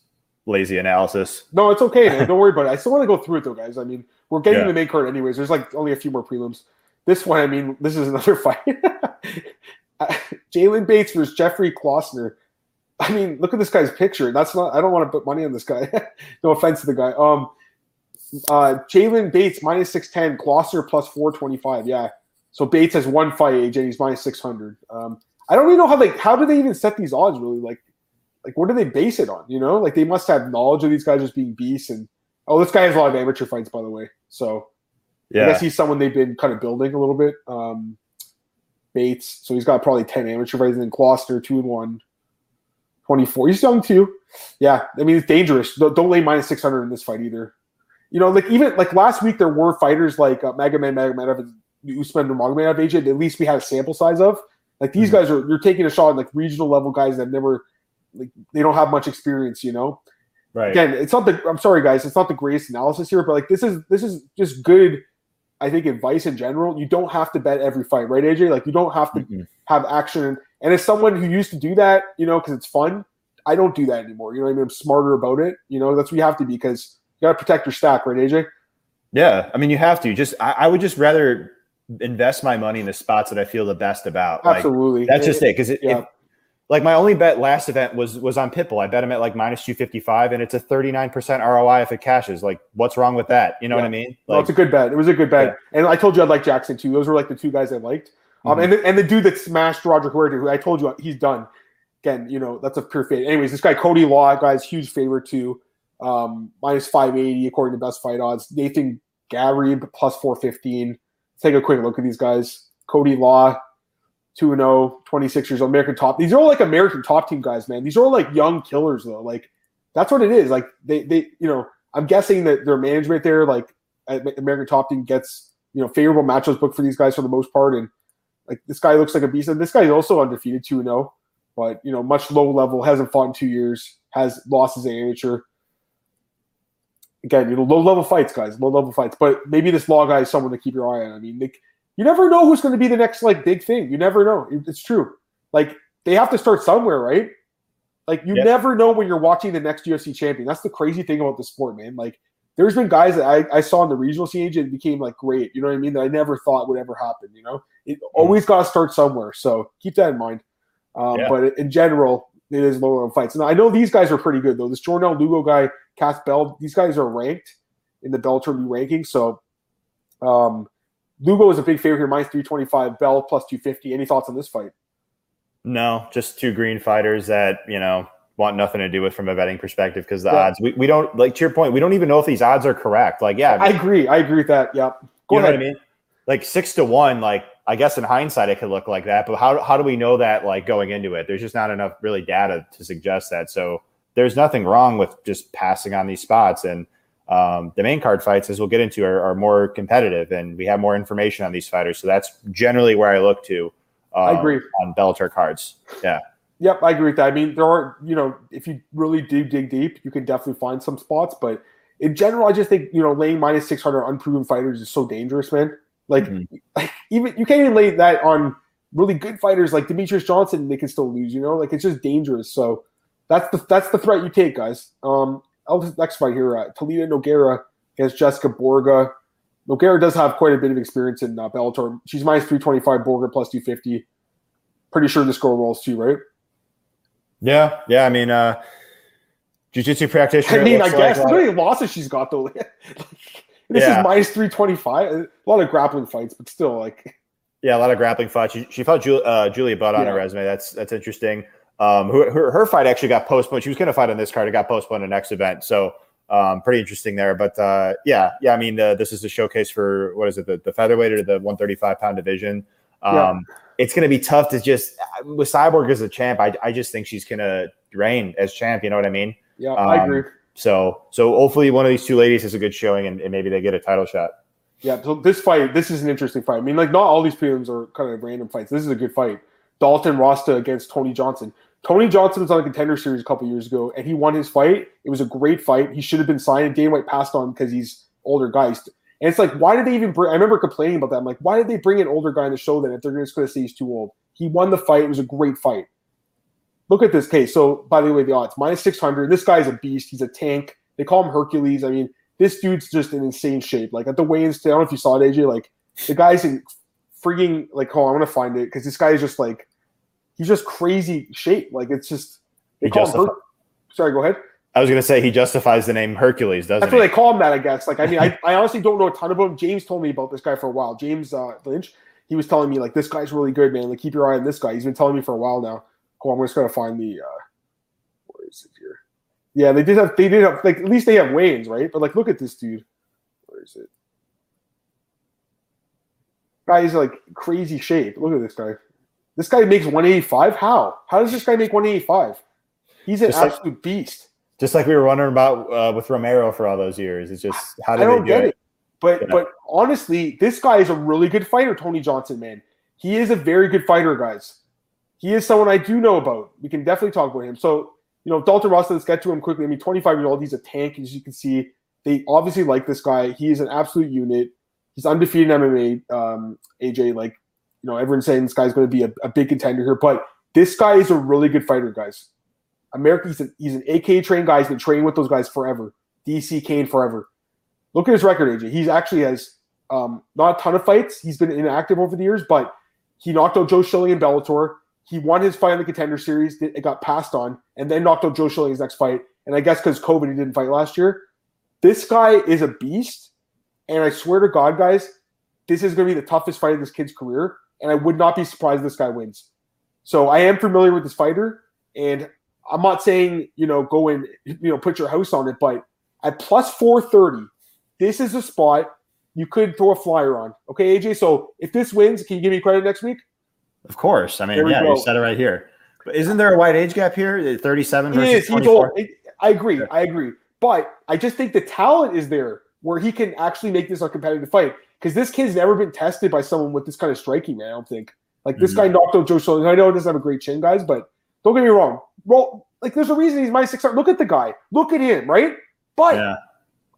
lazy analysis. No, it's okay, man. Don't worry about it. I still want to go through it though, guys. I mean, we're getting yeah. the main card anyways. There's like only a few more prelims. This one, I mean, this is another fight. Jalen Bates versus Jeffrey Klausner. I mean, look at this guy's picture. That's not. I don't want to put money on this guy. no offense to the guy. Um, uh, Jalen Bates minus six ten, Klausner plus four twenty five. Yeah. So Bates has one fight, AJ. He's minus six hundred. Um, I don't even know how they. How do they even set these odds really? Like, like what do they base it on? You know, like they must have knowledge of these guys just being beasts. And oh, this guy has a lot of amateur fights, by the way. So I Yeah. guess he's someone they've been kind of building a little bit. Um, Bates, so he's got probably 10 amateur fights, and then 2 and 1, 24. He's young too. Yeah, I mean, it's dangerous. Don't, don't lay minus 600 in this fight either. You know, like even like last week, there were fighters like uh, Magomed Magomedov and Usman Nurmagomedov, AJ, at least we had a sample size of. Like these Mhm. guys are, you're taking a shot at like regional level guys that never, like, they don't have much experience, you know? Right. again, it's not the. I'm sorry, guys. It's not the greatest analysis here, but like this is this is just good. I think advice in general. You don't have to bet every fight, right, AJ? Like you don't have to Mhm. have action. And as someone who used to do that, you know, because it's fun, I don't do that anymore. You know what I mean? I'm smarter about it. You know, that's what you have to be because you got to protect your stack, right, AJ? Yeah, I mean, you have to. Just I, I would just rather invest my money in the spots that I feel the best about. Like, Absolutely. that's just it. Because it, Yeah. like my only bet last event was was on Pitbull. I bet him at like minus two fifty five, and it's a thirty nine percent ROI if it cashes. Like, what's wrong with that? You know what I mean? No, Like, it's a good bet. It was a good bet. And I told you I like Jackson too. Those were like the two guys I liked. Um, Mhm. and the, and the dude that smashed Roger Huerta, who I told you he's done. Again, you know that's a pure fade. Anyways, this guy Cody Law, guy's huge favorite too. Um, minus five eighty according to best fight odds. Nathan Gary plus four fifteen. Let's take a quick look at these guys. Cody Law, 2 0, 26 years old, American top. These are all like American top team guys, man. These are all like young killers, though. Like, that's what it is. Like, they, they you know, I'm guessing that their management there, like, American top team gets, you know, favorable matchups booked for these guys for the most part. And, like, this guy looks like a beast. And this guy is also undefeated, 2 0, but, you know, much low level, hasn't fought in two years, has lost as an amateur. Again, you know, low level fights, guys, low level fights. But maybe this law guy is someone to keep your eye on. I mean, like, you never know who's going to be the next like big thing. You never know. It's true. Like they have to start somewhere, right? Like you Yep. never know when you're watching the next UFC champion. That's the crazy thing about the sport, man. Like there's been guys that I, I saw in the regional scene and became like great. You know what I mean? That I never thought would ever happen. You know, it always got to start somewhere. So keep that in mind. Um, Yeah. But in general, it is lower level fights. And I know these guys are pretty good though. This Jornel Lugo guy, Cass Bell, these guys are ranked in the Bellator new ranking. So um, Lugo is a big favorite here, minus 325, Bell plus 250. Any thoughts on this fight? no, just two green fighters that you know want nothing to do with from a betting perspective because the Yeah. odds we, we don't like to your point we don't even know if these odds are correct. Like, yeah, I agree. I agree with that. Yep. Go you know ahead. what I mean? Like six to one, like I guess in hindsight it could look like that, but how how do we know that like going into it? There's just not enough really data to suggest that. So there's nothing wrong with just passing on these spots. And um, the main card fights, as we'll get into, are, are more competitive, and we have more information on these fighters. So that's generally where I look to. Uh, I agree. on Bellator cards. Yeah, Yep, I agree with that. I mean, there are, you know, if you really do dig deep, you can definitely find some spots. But in general, I just think, you know, laying minus 600 unproven fighters is so dangerous, man. Like, Mhm. like even you can't even lay that on really good fighters like Demetrious Johnson. They can still lose, you know, like it's just dangerous. So that's the that's the threat you take, guys. Um, I'll- next fight here, uh, Talita Nogueira against Jessica Borga. Nogueira does have quite a bit of experience in uh, Bellator. She's minus 325, Borga plus 250. Pretty sure this girl rolls too, right? Yeah, yeah. I mean, uh, jiu-jitsu practitioner. I mean, I guess like, how many losses she's got though. this Yeah. is minus three twenty five. A lot of grappling fights, but still, like Yeah, a lot of grappling fights. She, she fought Julia, uh, Julia Budd on Yeah. her resume. That's that's interesting. Um, her, her her fight actually got postponed. She was going to fight on this card. It got postponed to next event. So um, pretty interesting there. But uh, yeah, yeah. I mean, uh, this is a showcase for what is it? The, the featherweight or the 135 pound division. Um, Yeah. It's going to be tough to just with Cyborg as a champ. I, I just think she's going to reign as champ. You know what I mean? yeah, I Um, agree. So so hopefully one of these two ladies has a good showing and, and maybe they get a title shot. Yeah, so this fight, this is an interesting fight. I mean, like not all these prelims are kind of random fights. This is a good fight. Dalton Rosta against Tony Johnson. Tony Johnson was on the contender series a couple years ago, and he won his fight. It was a great fight. He should have been signed. Dana White passed on because he's older guys. And it's like, why did they even bring? I remember complaining about that. I'm like, why did they bring an older guy in the show then if they're just going to say he's too old? He won the fight. It was a great fight. Look at this case. So, by the way, the odds minus six hundred. This guy's a beast. He's a tank. They call him Hercules. I mean, this dude's just in insane shape. Like at the weigh-ins, I don't know if you saw it, AJ. Like the guy's in freaking like. Oh, I'm gonna find it because this guy is just like he's just crazy shape. Like it's just they He call him. Her- Sorry, go ahead. I was going to say he justifies the name Hercules, doesn't That's he? what they call him. That I guess. Like I mean, I, I honestly don't know a ton about him. James told me about this guy for a while. James uh, Lynch. He was telling me like this guy's really good, man. Like keep your eye on this guy. He's been telling me for a while now. On, I'm just gonna find the. uh Where is it here? Yeah, they did have. They did have like at least they have Wayne's right, but like look at this dude. Where is it? Guy's like crazy shape. Look at this guy. This guy makes 185. How? How does this guy make 185? He's an Just like- absolute beast. Just like we were wondering about uh, with Romero for all those years. It's just how I did don't they do get it? it. But Yeah. but honestly, this guy is a really good fighter, Tony Johnson, man. He is a very good fighter, guys. He is someone I do know about. We can definitely talk about him. So, you know, Dalton Ross, let's get to him quickly. I mean, 25 years old, he's a tank, as you can see. They obviously like this guy. He is an absolute unit. He's undefeated in MMA. Um, AJ, like, you know, everyone's saying this guy's going to be a, a big contender here, but this guy is a really good fighter, guys. America, he's, a, he's an AK trained guy. He's been training with those guys forever. DC Cain forever. Look at his record, AJ. He's actually has um, not a ton of fights. He's been inactive over the years, but he knocked out Joe Schilling in Bellator. He won his fight in the Contender Series. It got passed on, and then knocked out Joe Schilling his next fight. And I guess because COVID, he didn't fight last year. This guy is a beast, and I swear to God, guys, this is going to be the toughest fight of this kid's career. And I would not be surprised this guy wins. So I am familiar with this fighter, and I'm not saying you know go and you know put your house on it, but at plus 430, this is a spot you could throw a flyer on. Okay, AJ. So if this wins, can you give me credit next week? Of course. I mean, yeah, go. you said it right here. But isn't there a wide age gap here? 37 He versus is. 24? old. I agree. I agree. But I just think the talent is there where he can actually make this a competitive fight. Because this kid's never been tested by someone with this kind of striking, man. I don't think. Like this Mhm. guy knocked out Joe Schilling. I know he doesn't have a great chin, guys, but don't get me wrong. Well, like there's a reason he's my six. Look at the guy. Look at him, right? But Yeah.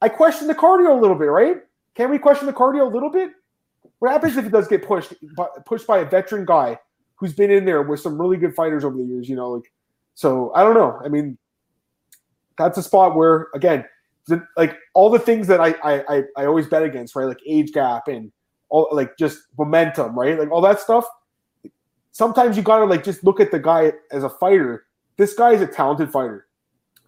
I question the cardio a little bit, right? Can we question the cardio a little bit? What happens if it does get pushed by, pushed by a veteran guy who's been in there with some really good fighters over the years? You know, like so. I don't know. I mean, that's a spot where again, the, like all the things that I, I I I always bet against, right? Like age gap and all like just momentum, right? Like all that stuff. Sometimes you gotta like just look at the guy as a fighter. This guy is a talented fighter,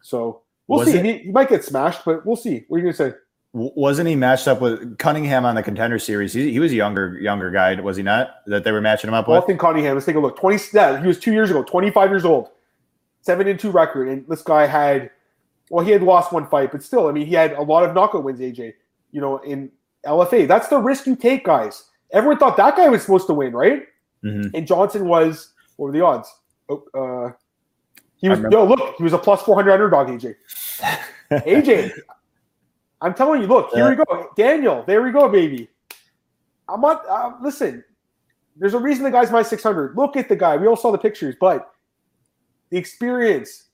so we'll Was see. it- He, he might get smashed, but we'll see. What are you gonna say? Wasn't he matched up with Cunningham on the contender series? He, he was a younger younger guy, was he not? That they were matching him up with? Austin Cunningham. Let's take a look. Twenty. Yeah, he was two years ago. Twenty-five years old. Seven and two record, and this guy had. Well, he had lost one fight, but still, I mean, he had a lot of knockout wins. AJ, you know, in LFA. That's the risk you take, guys. Everyone thought that guy was supposed to win, right? Mhm. And Johnson was. What were the odds? Oh, uh, he was. Yo, look, he was a plus four hundred underdog. AJ. AJ, I'm telling you, look, here Yeah. we go. Daniel, there we go, baby. I'm not, uh, listen, there's a reason the guy's my 600. Look at the guy. We all saw the pictures, but the experience,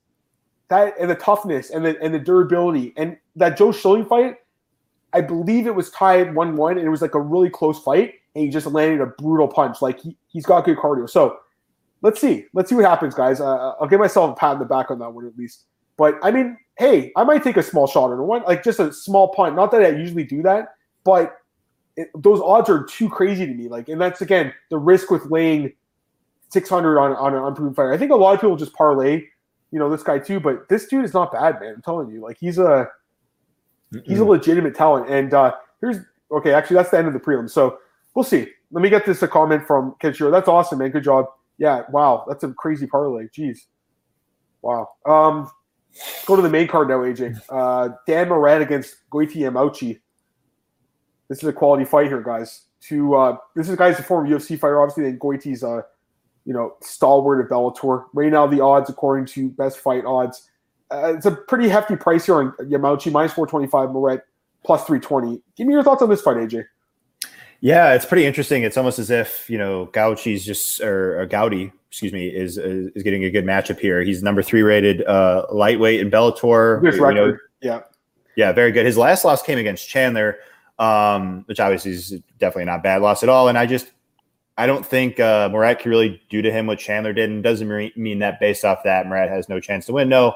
that and the toughness and the and the durability and that Joe Schilling fight, I believe it was tied 1 1 and it was like a really close fight and he just landed a brutal punch. Like he, he's got good cardio. So let's see. Let's see what happens, guys. Uh, I'll give myself a pat in the back on that one at least. But I mean, hey, I might take a small shot on one, like just a small punt. Not that I usually do that, but it, those odds are too crazy to me. Like, and that's again the risk with laying 600 on on an unproven fighter. I think a lot of people just parlay, you know, this guy too. But this dude is not bad, man. I'm telling you, like he's a he's a legitimate talent. And uh here's okay, actually that's the end of the prelim. So we'll see. Let me get this a comment from Kenshiro. That's awesome, man. Good job. Yeah, wow, that's a crazy parlay. Jeez. Wow. Um go to the main card now, AJ. Uh Dan Moret against Goiti Yamauchi. This is a quality fight here, guys. To uh this is guy's a former UFC fighter, obviously, and Goiti's uh you know, stalwart of Bellator. Right now, the odds, according to Best Fight Odds, uh, it's a pretty hefty price here on Yamauchi, minus 425, Moret, plus 320. Give me your thoughts on this fight, AJ. Yeah, it's pretty interesting. It's almost as if you know Gauchi's just or, or Goiti, excuse me, is, is is getting a good matchup here. He's number three rated uh, lightweight in Bellator. Good You know, yeah. yeah, very good. His last loss came against Chandler, um, which obviously is definitely not a bad loss at all. And I just I don't think uh, Moret can really do to him what Chandler did, and doesn't mean that based off that Moret has no chance to win. No,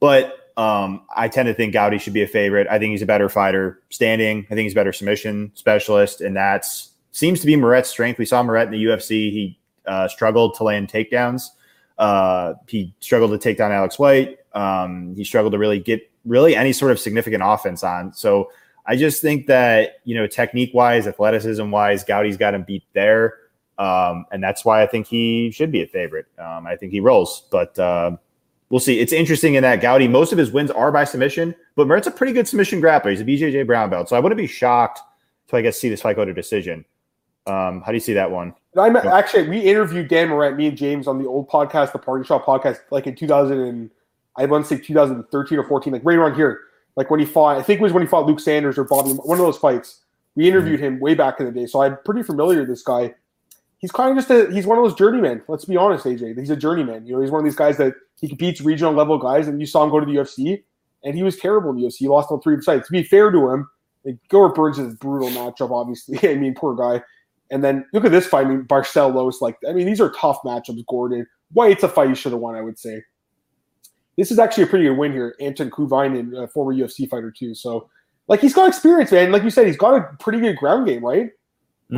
but um, I tend to think Goiti should be a favorite. I think he's a better fighter standing. I think he's a better submission specialist, and that's seems to be Moret's strength. We saw Moret in the UFC. He uh, struggled to land takedowns. Uh, he struggled to take down Alex White. Um, he struggled to really get really any sort of significant offense on. So I just think that you know technique wise, athleticism wise, Goiti's got him beat there, um, and that's why I think he should be a favorite. Um, I think he rolls, but. Uh, We'll see. It's interesting in that Goiti, most of his wins are by submission, but Moret's a pretty good submission grappler. He's a BJJ brown belt. So I wouldn't be shocked to, I guess, see this fight go to decision. Um, how do you see that one? I met, actually we interviewed Dan Moret, me and James on the old podcast, the Party Shop podcast, like in 2000 and I want to say 2013 or 14, like right around here. Like when he fought, I think it was when he fought Luke Sanders or Bobby, one of those fights. We interviewed mm-hmm. him way back in the day, so I'm pretty familiar with this guy. He's kind of just a he's one of those journeymen. Let's be honest, AJ. He's a journeyman. You know, he's one of these guys that he competes regional level guys, and you saw him go to the UFC, and he was terrible in the UFC. He lost on three sides. To be fair to him, like Gilbert Burns is a brutal matchup, obviously. I mean, poor guy. And then look at this fight. I mean, Barcelos, like, I mean, these are tough matchups, Gordon. White's a fight you should have won, I would say. This is actually a pretty good win here. Anton Kuivanen, a former UFC fighter, too. So, like, he's got experience, man. Like you said, he's got a pretty good ground game, right? Mm-hmm.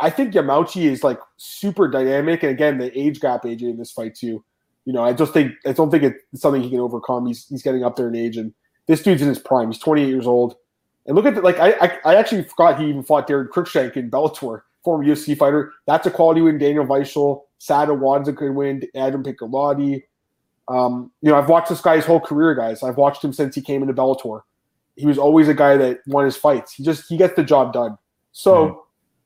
I think Yamauchi is, like, super dynamic. And again, the age gap, AJ, in this fight, too. You know, I just think, I don't think it's something he can overcome. He's, he's getting up there in age. And this dude's in his prime. He's 28 years old. And look at the, like I, I, I actually forgot he even fought Daron Cruickshank in Bellator, former UFC fighter. That's a quality win. Daniel Weichel, Saad Awad's a good win. Adam Piccolotti. Um, you know, I've watched this guy's whole career, guys. I've watched him since he came into Bellator. He was always a guy that won his fights. He just he gets the job done. So mm-hmm.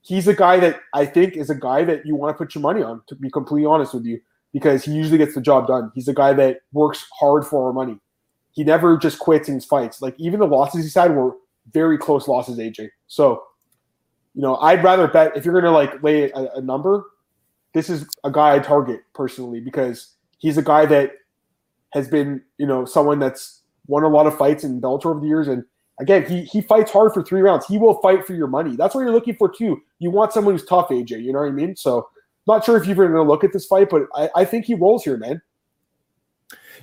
He's a guy that I think is a guy that you want to put your money on. To be completely honest with you, because he usually gets the job done. He's a guy that works hard for our money. He never just quits in his fights. Like even the losses he's had were very close losses, AJ. So, you know, I'd rather bet if you're to like lay a, a, number, this is a guy I target personally because he's a guy that has been, you know, someone that's won a lot of fights in Bellator over the years. And again, he he fights hard for three rounds. He will fight for your money. That's what you're looking for too. You want someone who's tough, AJ. You know what I mean? So, not sure if you're going to look at this fight, but I, I think he rolls here, man.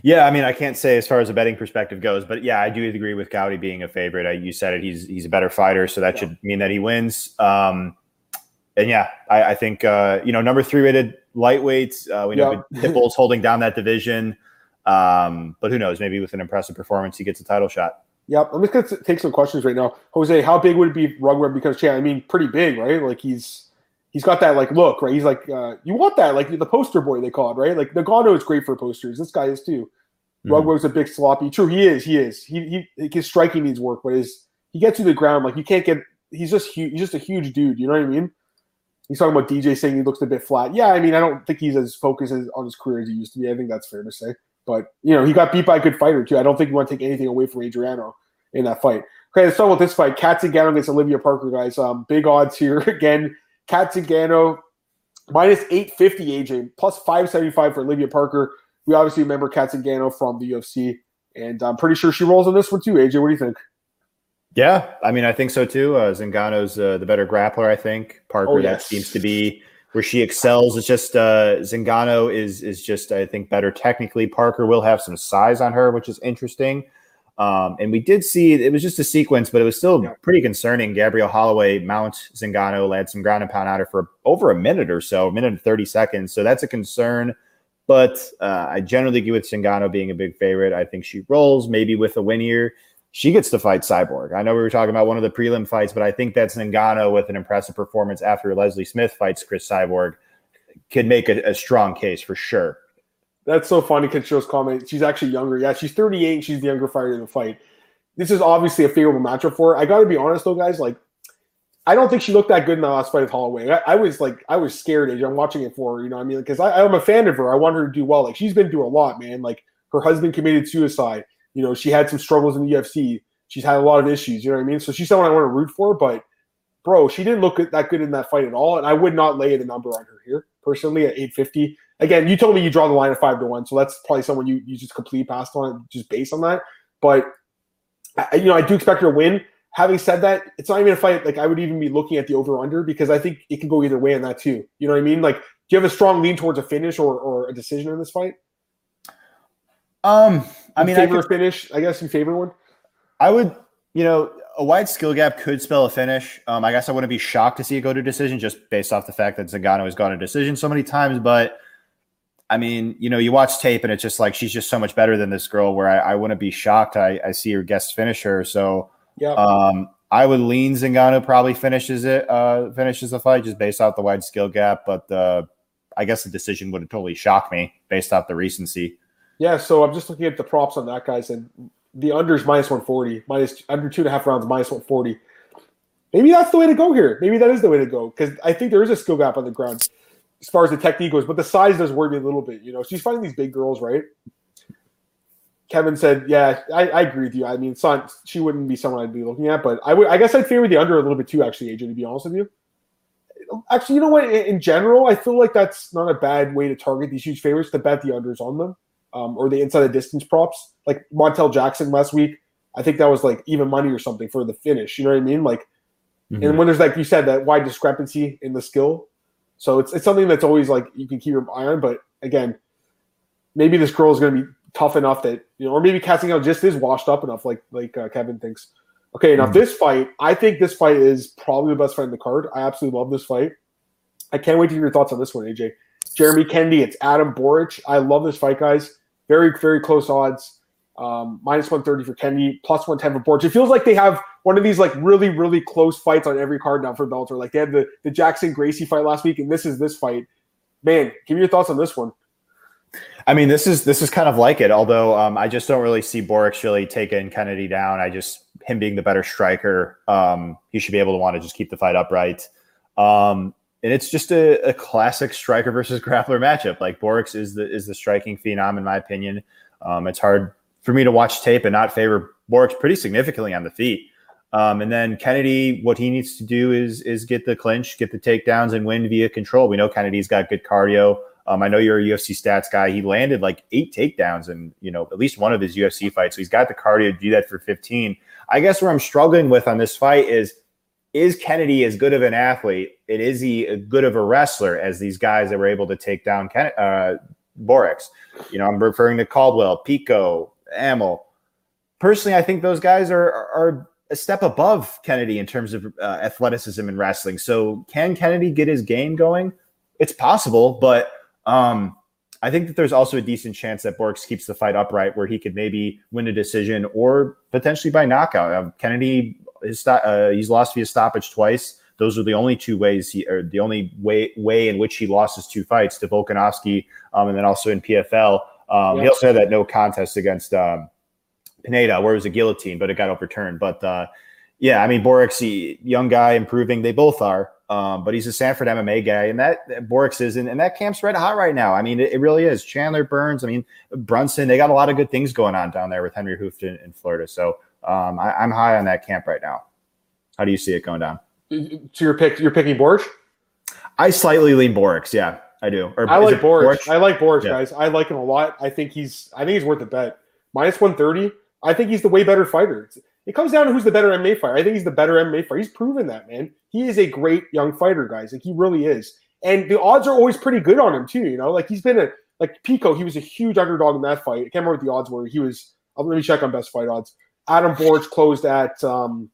Yeah, I mean, I can't say as far as a betting perspective goes, but yeah, I do agree with Goiti being a favorite. I, you said it; he's he's a better fighter, so that yeah. should mean that he wins. Um, and yeah, I, I think uh, you know number three rated lightweights. Uh, we know yeah. Pitbull's holding down that division, um, but who knows? Maybe with an impressive performance, he gets a title shot. Yep, I'm just gonna take some questions right now. Jose, how big would it be rugby because Chan? I mean, pretty big, right? Like he's he's got that like look, right? He's like uh, you want that, like the poster boy they call it, right? Like Ngannou is great for posters. This guy is too. Mm. a big sloppy. True, he is. He is. He he his striking needs work, but his he gets to the ground like you can't get. He's just huge. He's just a huge dude. You know what I mean? He's talking about DJ saying he looks a bit flat. Yeah, I mean, I don't think he's as focused as, on his career as he used to be. I think that's fair to say. But you know, he got beat by a good fighter too. I don't think you want to take anything away from Adriano in that fight. Okay, let's start with this fight. Kat Zingano against Olivia Parker, guys. Um, big odds here again. Kat Zingano minus eight fifty. AJ plus five seventy five for Olivia Parker. We obviously remember Kat Zingano from the UFC, and I'm pretty sure she rolls on this one too. AJ, what do you think? Yeah, I mean, I think so too. Uh, Zingano's uh, the better grappler, I think. Parker, oh, yes. that seems to be where she excels. It's just uh, Zingano is is just, I think, better technically. Parker will have some size on her, which is interesting. Um, and we did see it was just a sequence, but it was still pretty concerning. Gabrielle Holloway mount Zingano, led some ground and pound her for over a minute or so, a minute and 30 seconds. So that's a concern. But uh, I generally agree with Zingano being a big favorite. I think she rolls, maybe with a win here. She gets to fight Cyborg. I know we were talking about one of the prelim fights, but I think that Zingano with an impressive performance after Leslie Smith fights Cris Cyborg could make a, a strong case for sure. That's so funny. Kenshiro's comment. She's actually younger. Yeah, she's 38. She's the younger fighter in the fight. This is obviously a favorable matchup for her. I got to be honest though, guys. Like I don't think she looked that good in the last fight with Holloway. I, I was like, I was scared. I'm watching it for her, you know. what I mean, because I'm a fan of her. I want her to do well. Like she's been through a lot, man. Like her husband committed suicide. You know, she had some struggles in the UFC. She's had a lot of issues. You know what I mean? So she's someone I want to root for. But bro, she didn't look that good in that fight at all. And I would not lay the number on her here personally at 850. Again, you told me you draw the line at five to one, so that's probably someone you you just completely passed on just based on that. But I, you know, I do expect her to win having said that, it's not even a fight like I would even be looking at the over under because I think it can go either way on that too. You know what I mean? Like, do you have a strong lean towards a finish or, or a decision in this fight? Um, I mean, favor I could, finish. I guess you favor one. I would, you know, a wide skill gap could spell a finish. Um, I guess I wouldn't be shocked to see it go to decision just based off the fact that Zingano has gone to decision so many times. But I mean, you know, you watch tape and it's just like she's just so much better than this girl. Where I, I wouldn't be shocked. I, I see her guest finish her. So yeah. Um, I would lean Zingano probably finishes it, uh, finishes the fight just based off the wide skill gap. But uh, I guess the decision would have totally shocked me based off the recency. Yeah. So I'm just looking at the props on that, guys, and the unders minus 140, minus under two and a half rounds, minus 140. maybe that's the way to go here. Maybe that is the way to go because I think there is a skill gap on the ground as far as the technique goes, but the size does worry me a little bit. You know, she's fighting these big girls, right? Kevin said, "Yeah, I, I agree with you. I mean, son, she wouldn't be someone I'd be looking at, but I would. I guess I'd favor the under a little bit too. Actually, AJ, to be honest with you. Actually, you know what? In, in general, I feel like that's not a bad way to target these huge favorites to bet the unders on them, um, or the inside the distance props, like Montel Jackson last week. I think that was like even money or something for the finish. You know what I mean? Like, mm-hmm. and when there's like you said that wide discrepancy in the skill, so it's it's something that's always like you can keep your eye on. But again, maybe this girl is going to be tough enough that you know, or maybe Kat Zingano just is washed up enough, like like uh, Kevin thinks. Okay, now mm-hmm. this fight, I think this fight is probably the best fight in the card. I absolutely love this fight. I can't wait to hear your thoughts on this one, AJ. Jeremy Kennedy, it's Adam Borics. I love this fight, guys. Very, very close odds. Um, minus 130 for Kennedy, plus 110 for Borics. It feels like they have one of these like really, really close fights on every card now for Bellator. Like they had the, the Jackson Gracie fight last week, and this is this fight. Man, give me your thoughts on this one. I mean, this is this is kind of like it. Although um, I just don't really see Borics really taking Kennedy down. I just him being the better striker, um, he should be able to want to just keep the fight upright. Um, and it's just a, a, classic striker versus grappler matchup. Like Borics is the is the striking phenom in my opinion. Um, it's hard for me to watch tape and not favor Borics pretty significantly on the feet. Um, and then Kennedy, what he needs to do is is get the clinch, get the takedowns, and win via control. We know Kennedy's got good cardio. Um, I know you're a UFC stats guy. He landed like eight takedowns and you know at least one of his UFC fights. So he's got the cardio to do that for 15. I guess where I'm struggling with on this fight is is Kennedy as good of an athlete? Is he as good of a wrestler as these guys that were able to take down Ken, uh? You know, I'm referring to Caldwell, Pico, Amel. Personally, I think those guys are are a step above Kennedy in terms of uh, athleticism and wrestling. So, can Kennedy get his game going? It's possible, but um, I think that there's also a decent chance that Borics keeps the fight upright, where he could maybe win a decision or potentially by knockout. Uh, Kennedy, his, uh, he's lost via stoppage twice. Those are the only two ways he, or the only way way in which he lost his two fights to Volkanovski, um, and then also in PFL. Um, He also had that no contest against um, Pineda, where it was a guillotine, but it got overturned. But uh, yeah, I mean, Borics, young guy, improving. They both are. Um, but he's a Sanford MMA guy, and that, Borics is, and, and, that camp's red hot right now. I mean, it, it, really is. Chandler Burns, I mean, Brunson, they got a lot of good things going on down there with Henry Hooft in, in Florida. So um, I, am high on that camp right now. How do you see it going down? So you're pick, you're picking Borics? I slightly lean Borics. Yeah, I do. Or I like Borics. I like Borics, yeah. guys. I like him a lot. I think he's, I think he's worth a bet. Minus 130. I think he's the way better fighter. It's, it comes down to who's the better MMA fighter. I think he's the better MMA fighter. He's proven that, man. He is a great young fighter, guys. Like he really is. And the odds are always pretty good on him too. You know, like he's been a like Pico. He was a huge underdog in that fight. I can't remember what the odds were. He was. Uh, let me check on best fight odds. Adam Borics closed at um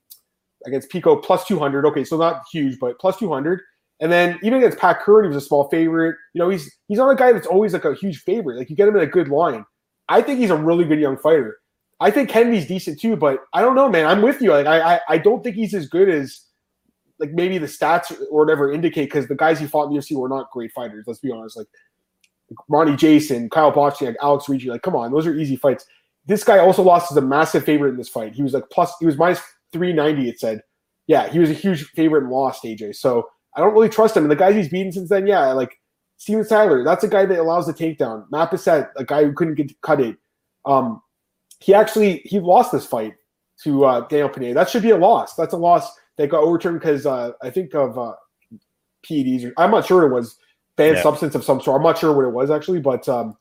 against Pico plus two hundred. Okay, so not huge, but plus two hundred. And then even against Pat Curran, he was a small favorite. You know, he's he's not a guy that's always like a huge favorite. Like you get him in a good line. I think he's a really good young fighter. I think Kennedy's decent too, but I don't know, man. I'm with you. Like I, I, I don't think he's as good as like maybe the stats or whatever indicate because the guys he fought in the UFC were not great fighters. Let's be honest. Like Rony Jason, Kyle Bochniak, Alex Ricci. Like, come on, those are easy fights. This guy also lost as a massive favorite in this fight. He was like plus, he was minus 390. It said, yeah, he was a huge favorite and lost AJ. So I don't really trust him. And the guys he's beaten since then, yeah, like Steven Tyler, that's a guy that allows the takedown. Matt Bessette, a guy who couldn't get cut it. Um, he actually he lost this fight to uh, Daniel Pineda. That should be a loss. That's a loss that got overturned because uh, I think of uh, PEDs. I'm not sure it was banned yeah. substance of some sort. I'm not sure what it was actually, but um,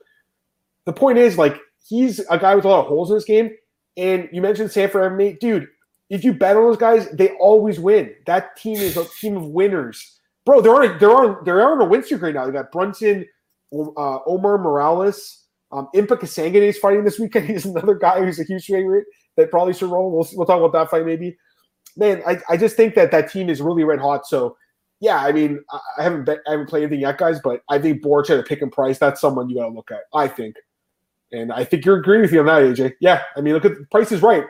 the point is like he's a guy with a lot of holes in his game. And you mentioned Sanford MMA, dude. If you bet on those guys, they always win. That team is a team of winners, bro. They're on a, they're on they're on a win streak right now. They got Brunson, uh, Omar Morales. Um, Impa Kasanganay is fighting this weekend. He's another guy who's a huge favorite that probably should roll. We'll, we'll talk about that fight maybe. Man, I, I just think that that team is really red hot. So, yeah, I mean, I haven't bet, I haven't played anything yet, guys, but I think Borics at a pick and price. That's someone you got to look at. I think, and I think you're agreeing with me on that, AJ. Yeah, I mean, look at the price is right.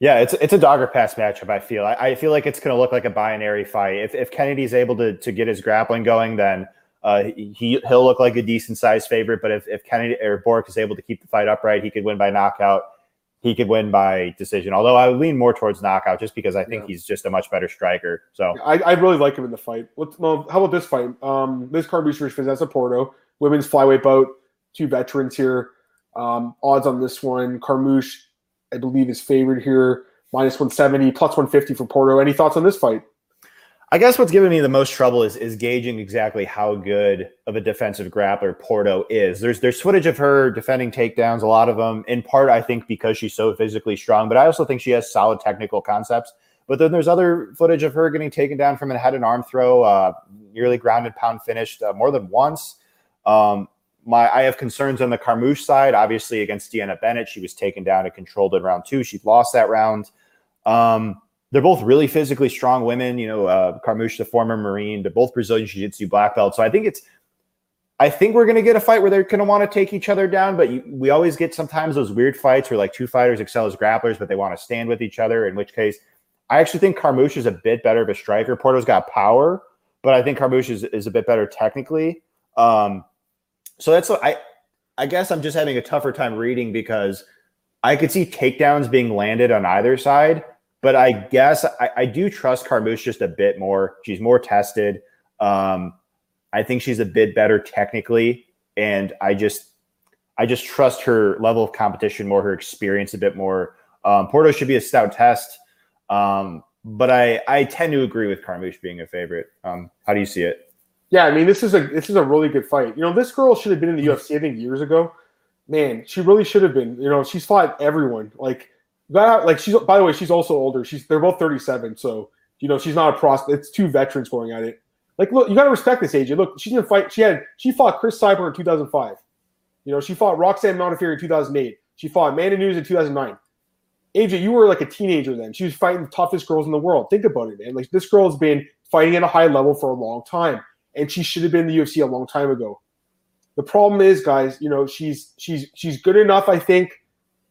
Yeah, it's it's a dogger pass matchup. I feel I, I feel like it's going to look like a binary fight. If if Kennedy's able to to get his grappling going, then uh, he he'll look like a decent sized favorite, but if, if Kennedy or Borics able to keep the fight upright, he could win by knockout. he could win by decision. Although I would lean more towards knockout just because I think Yeah. he's just a much better striker. So I, I really like him in the fight. Let's, well, how about this fight? Um, Liz Carmouche versus Vanessa Porto, women's flyweight bout. Two veterans here. Um, odds on this one: Carmouche, I believe, is favored here, minus one seventy, plus one fifty for Porto. Any thoughts on this fight? I guess what's giving me the most trouble is is gauging exactly how good of a defensive grappler Porto is. There's there's footage of her defending takedowns, a lot of them in part I think because she's so physically strong, but I also think she has solid technical concepts. But then there's other footage of her getting taken down from a head and arm throw, uh, nearly grounded pound finished uh, more than once. Um, my I have concerns on the Carmouche side. Obviously, against Deanna Bennett, she was taken down and controlled in round two. She lost that round. Um, they're both really physically strong women. You know, uh, Carmouche, the former Marine, they're both Brazilian Jiu Jitsu black belts. So I think it's, I think we're going to get a fight where they're going to want to take each other down. But you, we always get sometimes those weird fights where like two fighters excel as grapplers, but they want to stand with each other. In which case, I actually think Carmouche is a bit better of a striker. Porto's got power, but I think Carmouche is, is a bit better technically. Um, so that's I I guess I'm just having a tougher time reading because I could see takedowns being landed on either side, but I guess I, I do trust Carmouche just a bit more. She's more tested. Um, I think she's a bit better technically, and I just I just trust her level of competition more, her experience a bit more. Um, Porto should be a stout test, um, but I I tend to agree with Carmouche being a favorite. Um, how do you see it? Yeah, I mean, this is a this is a really good fight. You know, this girl should have been in the UFC. I think years ago. Man, she really should have been. You know, she's fought everyone. Like that. Like she's. By the way, she's also older. She's. They're both thirty seven. So you know, she's not a pros. It's two veterans going at it. Like, look, you got to respect this AJ. Look, she didn't fight. She had. She fought Cris Cyborg in two thousand five. You know, she fought Roxanne Modafferi in two thousand eight. She fought Amanda Nunes in two thousand nine. AJ, you were like a teenager then. She was fighting the toughest girls in the world. Think about it, man. Like this girl has been fighting at a high level for a long time and she should have been in the UFC a long time ago. The problem is, guys, you know, she's she's she's good enough, I think,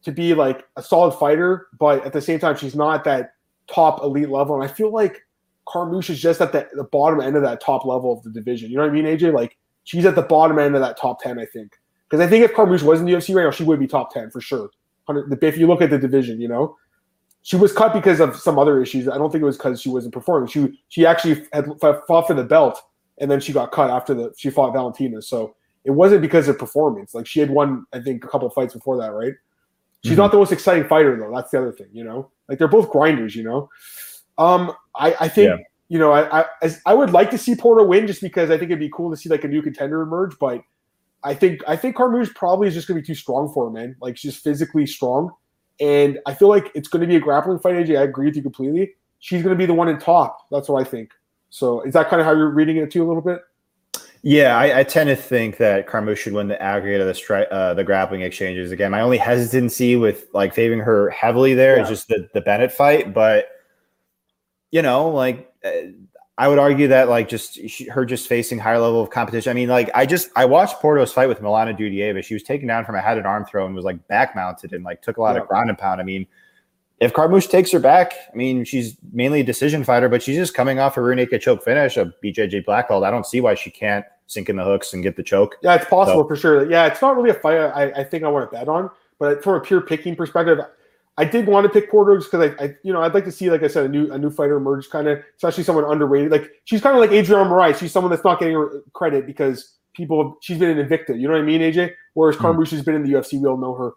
to be like a solid fighter, but at the same time, she's not that top elite level. And I feel like Carmouche is just at the, the bottom end of that top level of the division. You know what I mean, AJ? Like she's at the bottom end of that top ten, I think. Because I think if Carmouche was in the UFC right now, she would be top ten for sure. If you look at the division, you know, she was cut because of some other issues. I don't think it was because she wasn't performing. She she actually had fought for the belt and then she got cut after the she fought Valentina. So it wasn't because of performance. Like she had won, I think, a couple fights before that, right? She's mm-hmm. not the most exciting fighter though. That's the other thing, you know. Like they're both grinders, you know. Um, I I think yeah. you know I I I would like to see Porto win just because I think it'd be cool to see like a new contender emerge, but. I think I think Carmouche probably is just going to be too strong for her, man. Like she's physically strong, and I feel like it's going to be a grappling fight. AJ, I agree with you completely. She's going to be the one in top. That's what I think. So is that kind of how you're reading it too a little bit? Yeah, I, I tend to think that Carmouche should win the aggregate of the stri- uh, the grappling exchanges. Again, my only hesitancy with like favoring her heavily there yeah. is just the the Bennett fight, but you know, like uh, I would argue that like just she, her just facing higher level of competition. I mean, like I just I watched Porto's fight with Milana Dudieva. She was taken down from a head and arm throw and was like back mounted and like took a lot yeah. of ground and pound. I mean, if Carmouche takes her back, I mean, she's mainly a decision fighter, but she's just coming off a rear naked choke finish, a BJJ black belt. I don't see why she can't sink in the hooks and get the choke. Yeah, it's possible so. for sure. Yeah, it's not really a fight I, I think I want to bet on, but from a pure picking perspective, I did want to pick just because I, I, you know, I'd like to see, like I said, a new a new fighter emerge, kind of, especially someone underrated. Like she's kind of like Adriano Moraes. She's someone that's not getting credit because people. She's been an Invicta. You know what I mean, AJ? Whereas mm-hmm. Carmouche has been in the UFC. We all know her.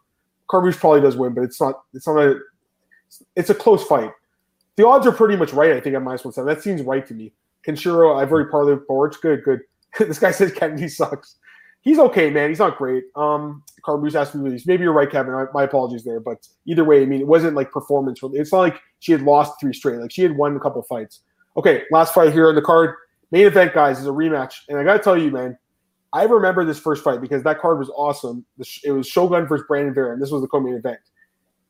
Carmouche probably does win, but it's not. It's not a. It's a close fight. The odds are pretty much right. I think at minus one seven. That seems right to me. Kenshiro, I've already parlayed boards. Good, good. this guy says Kennedy sucks he's okay, man. He's not great. Um, Carmouche has to be. Maybe you're right, Kevin. I, my apologies there, but either way, I mean, it wasn't like performance. It's not like she had lost three straight. Like she had won a couple fights. Okay, last fight here on the card. Main event, guys, is a rematch, and I got to tell you, man, I remember this first fight because that card was awesome. It was Shogun versus Brandon Vera, and this was the co-main event.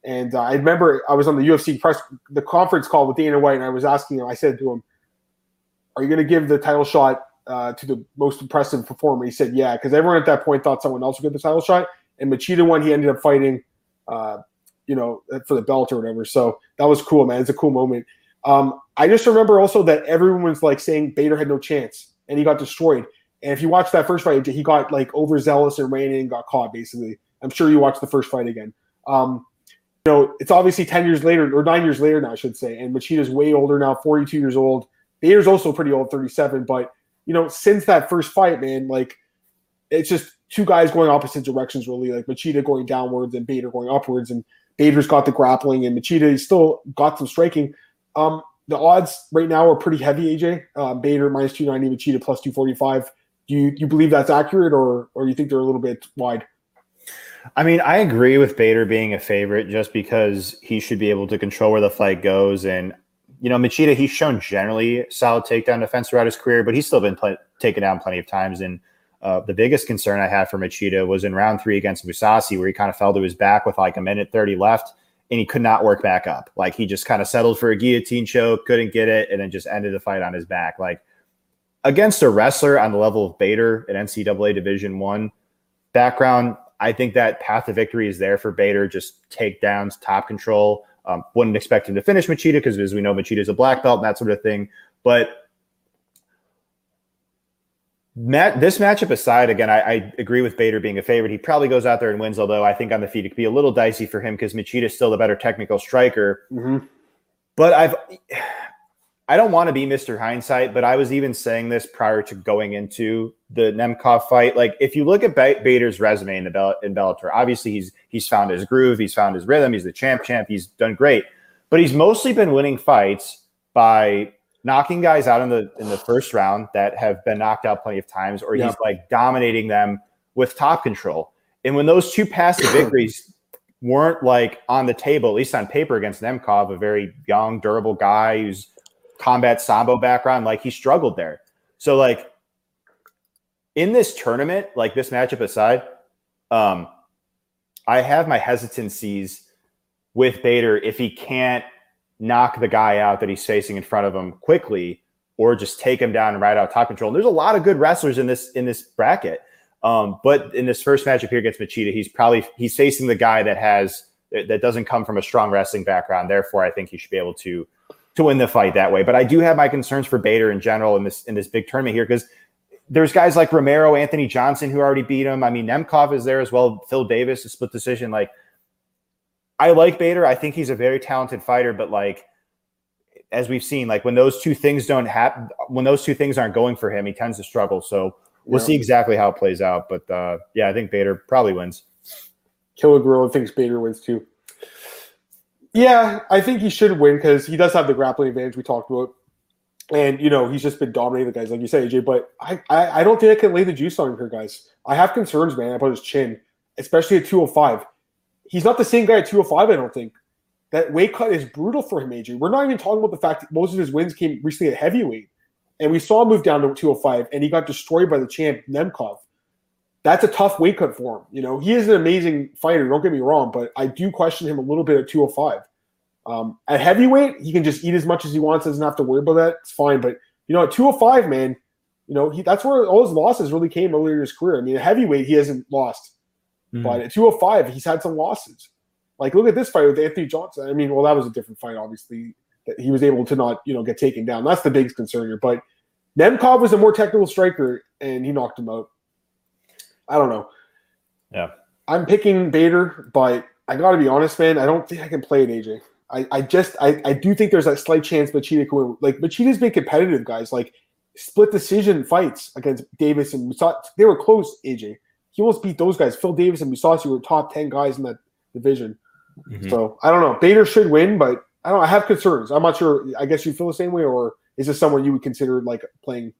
And uh, I remember I was on the UFC press, the conference call with Dana White, and I was asking him. I said to him, "Are you going to give the title shot uh, to the most impressive performer? He said, yeah, because everyone at that point thought someone else would get the title shot. And Machida won, he ended up fighting, uh, you know, for the belt or whatever. So that was cool, man. It's a cool moment. Um, I just remember also that everyone was like saying Bader had no chance and he got destroyed. And if you watch that first fight, he got like overzealous and ran in and got caught, basically. I'm sure you watched the first fight again. Um, you know, it's obviously 10 years later or nine years later now, I should say. And Machida's way older now, 42 years old. Bader's also pretty old, 37. But, you know, since that first fight, man, like it's just two guys going opposite directions, really. Like Machida going downwards and Bader going upwards. And Bader's got the grappling and Machida still got some striking. Um, the odds right now are pretty heavy, AJ. Uh, Bader minus 290, Machida plus 245. Do you, do you believe that's accurate or, or you think they're a little bit wide? I mean, I agree with Bader being a favorite just because he should be able to control where the fight goes. And, you know, Machida, he's shown generally solid takedown defense throughout his career, but he's still been play- taken down plenty of times. And uh, the biggest concern I had for Machida was in round three against Mousasi, where he kind of fell to his back with like a minute 30 left and he could not work back up. Like he just kind of settled for a guillotine choke, couldn't get it, and then just ended the fight on his back. Like against a wrestler on the level of Bader at NCAA Division One background, I think that path to victory is there for Bader. Just takedowns, top control. Um, wouldn't expect him to finish Machida because, as we know, Machida is a black belt and that sort of thing. But Matt, this matchup aside, again, I, I, agree with Bader being a favorite. He probably goes out there and wins, although I think on the feet it could be a little dicey for him because Machida is still the better technical striker. Mm-hmm. But I've I don't want to be Mr. Hindsight, but I was even saying this prior to going into the Nemkov fight. Like, if you look at Bader's resume in the Bell- in Bellator, obviously he's he's found his groove, he's found his rhythm, he's the champ, champ, he's done great. But he's mostly been winning fights by knocking guys out in the in the first round that have been knocked out plenty of times, or he's like dominating them with top control. And when those two passive victories weren't like on the table, at least on paper against Nemkov, a very young, durable guy who's combat sambo background, like he struggled there. So like in this tournament, like this matchup aside, um, I have my hesitancies with Bader if he can't knock the guy out that he's facing in front of him quickly or just take him down and ride out top control. And there's a lot of good wrestlers in this in this bracket. Um, but in this first matchup here against Machida, he's probably he's facing the guy that has that doesn't come from a strong wrestling background. Therefore, I think he should be able to to win the fight that way. But I do have my concerns for Bader in general in this in this big tournament here because there's guys like Romero, Anthony Johnson who already beat him. I mean, Nemkov is there as well. Phil Davis, a split decision. Like, I like Bader. I think he's a very talented fighter, but like as we've seen, like when those two things don't happen, when those two things aren't going for him, he tends to struggle. So we'll yeah. see exactly how it plays out. But uh, yeah, I think Bader probably wins. Killer Gorilla thinks Bader wins too. Yeah, I think he should win because he does have the grappling advantage we talked about. And you know, he's just been dominating the guys, like you say, AJ. But I, I, I don't think I can lay the juice on him here, guys. I have concerns, man, about his chin, especially at 205. He's not the same guy at 205, I don't think. That weight cut is brutal for him, AJ. We're not even talking about the fact that most of his wins came recently at heavyweight. And we saw him move down to 205, and he got destroyed by the champ Nemkov. That's a tough weight cut for him. You know, he is an amazing fighter, don't get me wrong, but I do question him a little bit at 205. Um, at heavyweight, he can just eat as much as he wants, doesn't have to worry about that. It's fine. But you know, at 205, man, you know, he that's where all his losses really came earlier in his career. I mean, at heavyweight, he hasn't lost. Mm-hmm. But at 205, he's had some losses. Like, look at this fight with Anthony Johnson. I mean, well, that was a different fight, obviously. That he was able to not, you know, get taken down. That's the biggest concern here. But Nemkov was a more technical striker, and he knocked him out. I don't know. Yeah. I'm picking Bader, but I got to be honest, man. I don't think I can play it, AJ. I, I just I, I do think there's a slight chance Machida can win. Like Machida's been competitive, guys. Like split decision fights against Davis and Mousasi. They were close, AJ. He almost beat those guys. Phil Davis and Mousasi were top ten guys in that division. Mm-hmm. So I don't know. Bader should win, but I don't. I have concerns. I'm not sure. I guess you feel the same way, or is this someone you would consider like playing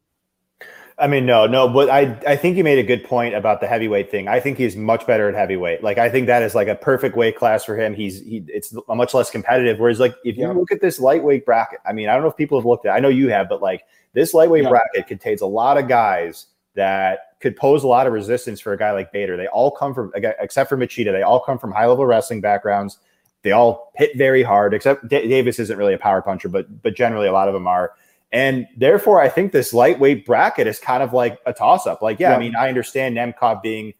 I mean, no, no, but I I think you made a good point about the heavyweight thing. I think he's much better at heavyweight. Like I think that is like a perfect weight class for him. He's he it's much less competitive. Whereas like if you yeah. look at this lightweight bracket, I mean, I don't know if people have looked at. I know you have, but like this lightweight yeah. bracket contains a lot of guys that could pose a lot of resistance for a guy like Bader. They all come from except for Machida. They all come from high level wrestling backgrounds. They all hit very hard. Except D- Davis isn't really a power puncher, but but generally a lot of them are. And therefore, I think this lightweight bracket is kind of like a toss up. Like, yeah, yeah, I mean, I understand Nemkov being,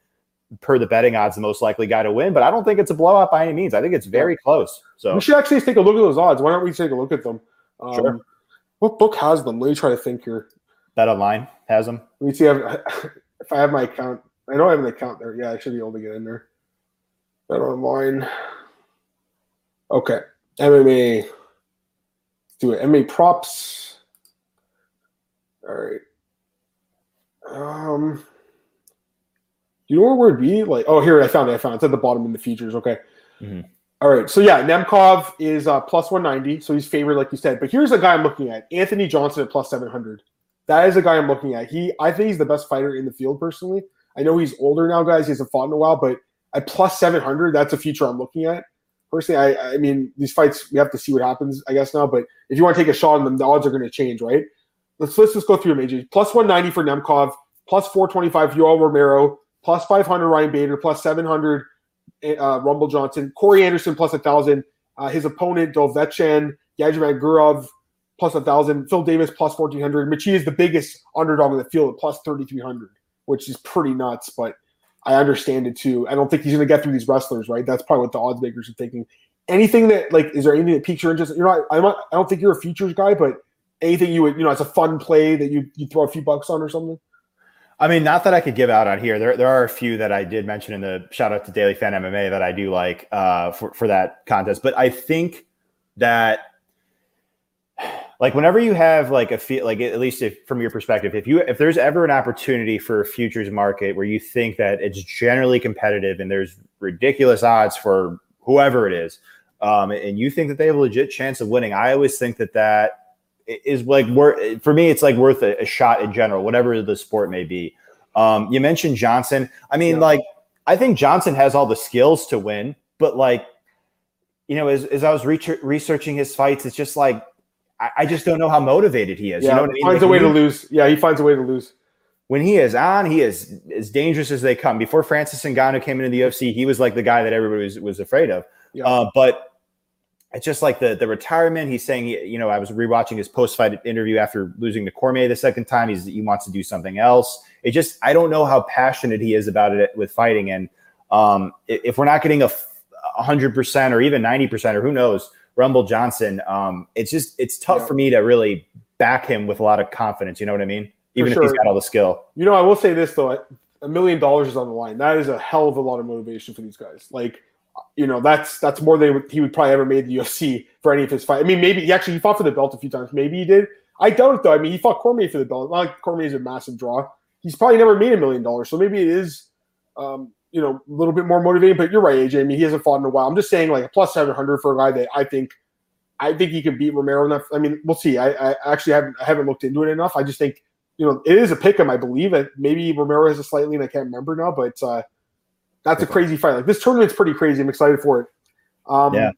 per the betting odds, the most likely guy to win, but I don't think it's a blowout by any means. I think it's very yeah. close. So we should actually take a look at those odds. Why don't we take a look at them? Um, sure. What book has them? Let me try to think here. Bet online has them. Let me see if I have my account. I know I have an account there. Yeah, I should be able to get in there. Bet online. Okay. MMA. Let's do it. MMA props. All right. Um, you know where would be? Like, oh, here I found it. I found it. It's at the bottom in the features. Okay. Mhm. All right. So yeah, Nemkov is uh, plus one ninety, so he's favored, like you said. But here's a guy I'm looking at: Anthony Johnson at plus seven hundred. That is a guy I'm looking at. He, I think he's the best fighter in the field personally. I know he's older now, guys. He hasn't fought in a while, but at plus seven hundred, that's a future I'm looking at. Personally, I, I mean, these fights we have to see what happens, I guess now. But if you want to take a shot on them, the odds are going to change, right? Let's let's just go through them, AJ. Plus one ninety for Nemkov, plus four twenty five Yoel Romero, plus five hundred Ryan Bader, plus seven hundred uh, Rumble Johnson, Corey Anderson plus a thousand. Uh, his opponent Dovletdzhan, Yajiman Gurov plus a thousand, Phil Davis plus fourteen hundred. Machi is the biggest underdog in the field at plus thirty three hundred, which is pretty nuts. But I understand it too. I don't think he's going to get through these wrestlers, right? That's probably what the odds makers are thinking. Anything that like, is there anything that piques your interest? You're not. I'm not. I don't think you're a futures guy, but anything you would, you know, it's a fun play that you you throw a few bucks on or something. I mean, not that I could give out on here. There, there are a few that I did mention in the shout out to Daily Fan MMA that I do like uh, for for that contest. But I think that like whenever you have like a feel like at least if from your perspective if you if there's ever an opportunity for a futures market where you think that it's generally competitive and there's ridiculous odds for whoever it is um, and you think that they have a legit chance of winning i always think that that is like worth for me it's like worth a, a shot in general whatever the sport may be um, you mentioned johnson i mean Yeah. like i think johnson has all the skills to win but like you know as, as i was re- researching his fights it's just like I, I just don't know how motivated he is Yeah, you know what i mean finds Like, a way to lose. Yeah, he finds a way to lose. when he is on, he is as dangerous as they come. Before Francis Ngannou came into the UFC, he was like the guy that everybody was, was afraid of. Yeah. Uh, but it's just like the the retirement. He's saying, you know, I was rewatching his post fight interview after losing to Cormier the second time. He's he wants to do something else. It just I don't know how passionate he is about it with fighting. And um, if we're not getting a hundred percent or even ninety percent or who knows, Rumble Johnson, um, it's just it's tough Yeah. for me to really back him with a lot of confidence. You know what I mean? Even if he's got all the skill. You know, I will say this though: a million dollars is on the line. That is a hell of a lot of motivation for these guys. Like, you know, that's that's more than he would probably ever made the UFC for any of his fight. I mean, maybe he actually he fought for the belt a few times. Maybe he did. I doubt it though. I mean, he fought Cormier for the belt. Not like Cormier is a massive draw. He's probably never made a million dollars, so maybe it is, um, you know, a little bit more motivating. But you're right, AJ. I mean, he hasn't fought in a while. I'm just saying, like a plus seven hundred for a guy that I think, I think he can beat Romero enough. I mean, we'll see. I, I actually haven't I haven't looked into it enough. I just think you know, it is a pick 'em, I believe. And maybe Romero has a slight lean. I can't remember now, but uh, that's a crazy fight. Like this tournament's pretty crazy. I'm excited for it. Um, Yeah.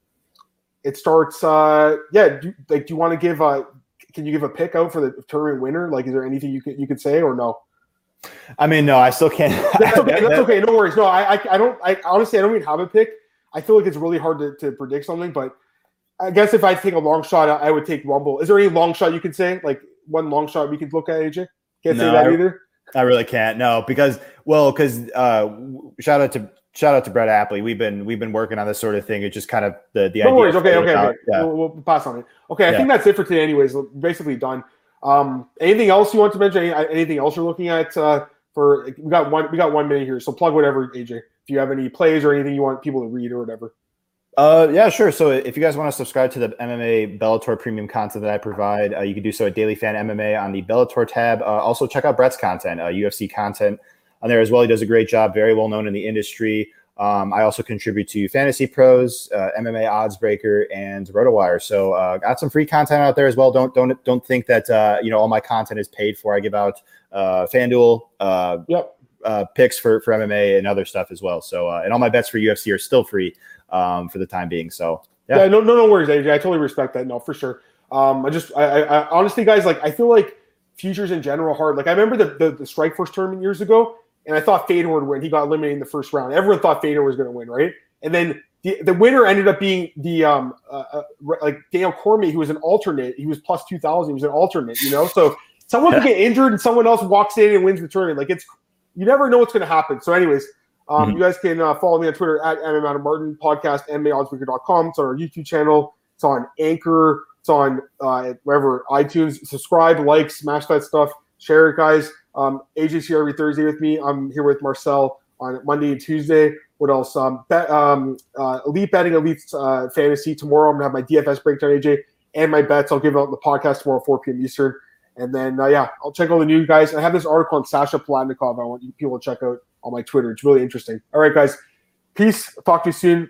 It starts. Uh, yeah. Do, like, do you want to give? a? can you give a pick out for the tournament winner? Like, is there anything you could you could say or no? I mean, no, I still can't. That's okay. That's okay. No worries. No, I, I, I don't. I honestly, I don't even have a pick. I feel like it's really hard to, to predict something, but I guess if I take a long shot, I, I would take Rumble. Is there any long shot you could say? Like one long shot we could look at, AJ? Can't say that either. I really can't. No, because well, because uh, shout out to shout out to Brett Apley. We've been we've been working on this sort of thing. It's just kind of the the No idea. worries. Okay, okay. okay. Yeah. We'll, we'll pass on it. Okay, I Yeah. think that's it for today. Anyways, basically done. Um, anything else you want to mention? Any, anything else you're looking at? Uh, for we got one. We got one minute here, so plug whatever, AJ. If you have any plays or anything you want people to read or whatever. Uh, yeah, sure. So if you guys want to subscribe to the MMA Bellator premium content that I provide, uh, you can do so at Daily Fan MMA on the Bellator tab. Uh, also, check out Brett's content, uh, UFC content on there as well. He does a great job, very well known in the industry. Um, I also contribute to Fantasy Pros, uh, MMA Odds Breaker, and RotoWire. So uh, got some free content out there as well. Don't don't don't think that uh, you know all my content is paid for. I give out uh, FanDuel, uh, Yep. uh, picks for for MMA and other stuff as well. So uh, and all my bets for UFC are still free um, for the time being. So Yeah. Yeah. no, no, no worries, AJ. I totally respect that. No, for sure. Um, I just, I, I, I honestly, guys, like, I feel like futures in general are hard. Like, I remember the the, the Strikeforce tournament years ago, and I thought Fedor would win. He got eliminated in the first round. Everyone thought Fedor was going to win, right? And then the, the winner ended up being the um uh, uh, like Daniel Cormier, who was an alternate. He was plus two thousand. He was an alternate, you know. So someone could get injured, and someone else walks in and wins the tournament. Like it's you never know what's going to happen. So, anyways, um, mm-hmm. You guys can uh, follow me on Twitter at Adam Adam Martin podcast, MMAOddsBreaker.com. It's on our YouTube channel. It's on Anchor. It's on uh, wherever iTunes. Subscribe, like, smash that stuff, share it, guys. Um, AJ's here every Thursday with me. I'm here with Marcel on Monday and Tuesday. What else? Um, bet, um, uh, elite betting, elite uh, fantasy. Tomorrow I'm gonna have my DFS breakdown, AJ, and my bets. I'll give out the podcast tomorrow, 4 p.m. Eastern. And then uh, yeah, I'll check all the new guys. I have this article on Sasha Palatnikov. I want people to check out on my Twitter. It's really interesting. All right, guys. Peace. Talk to you soon.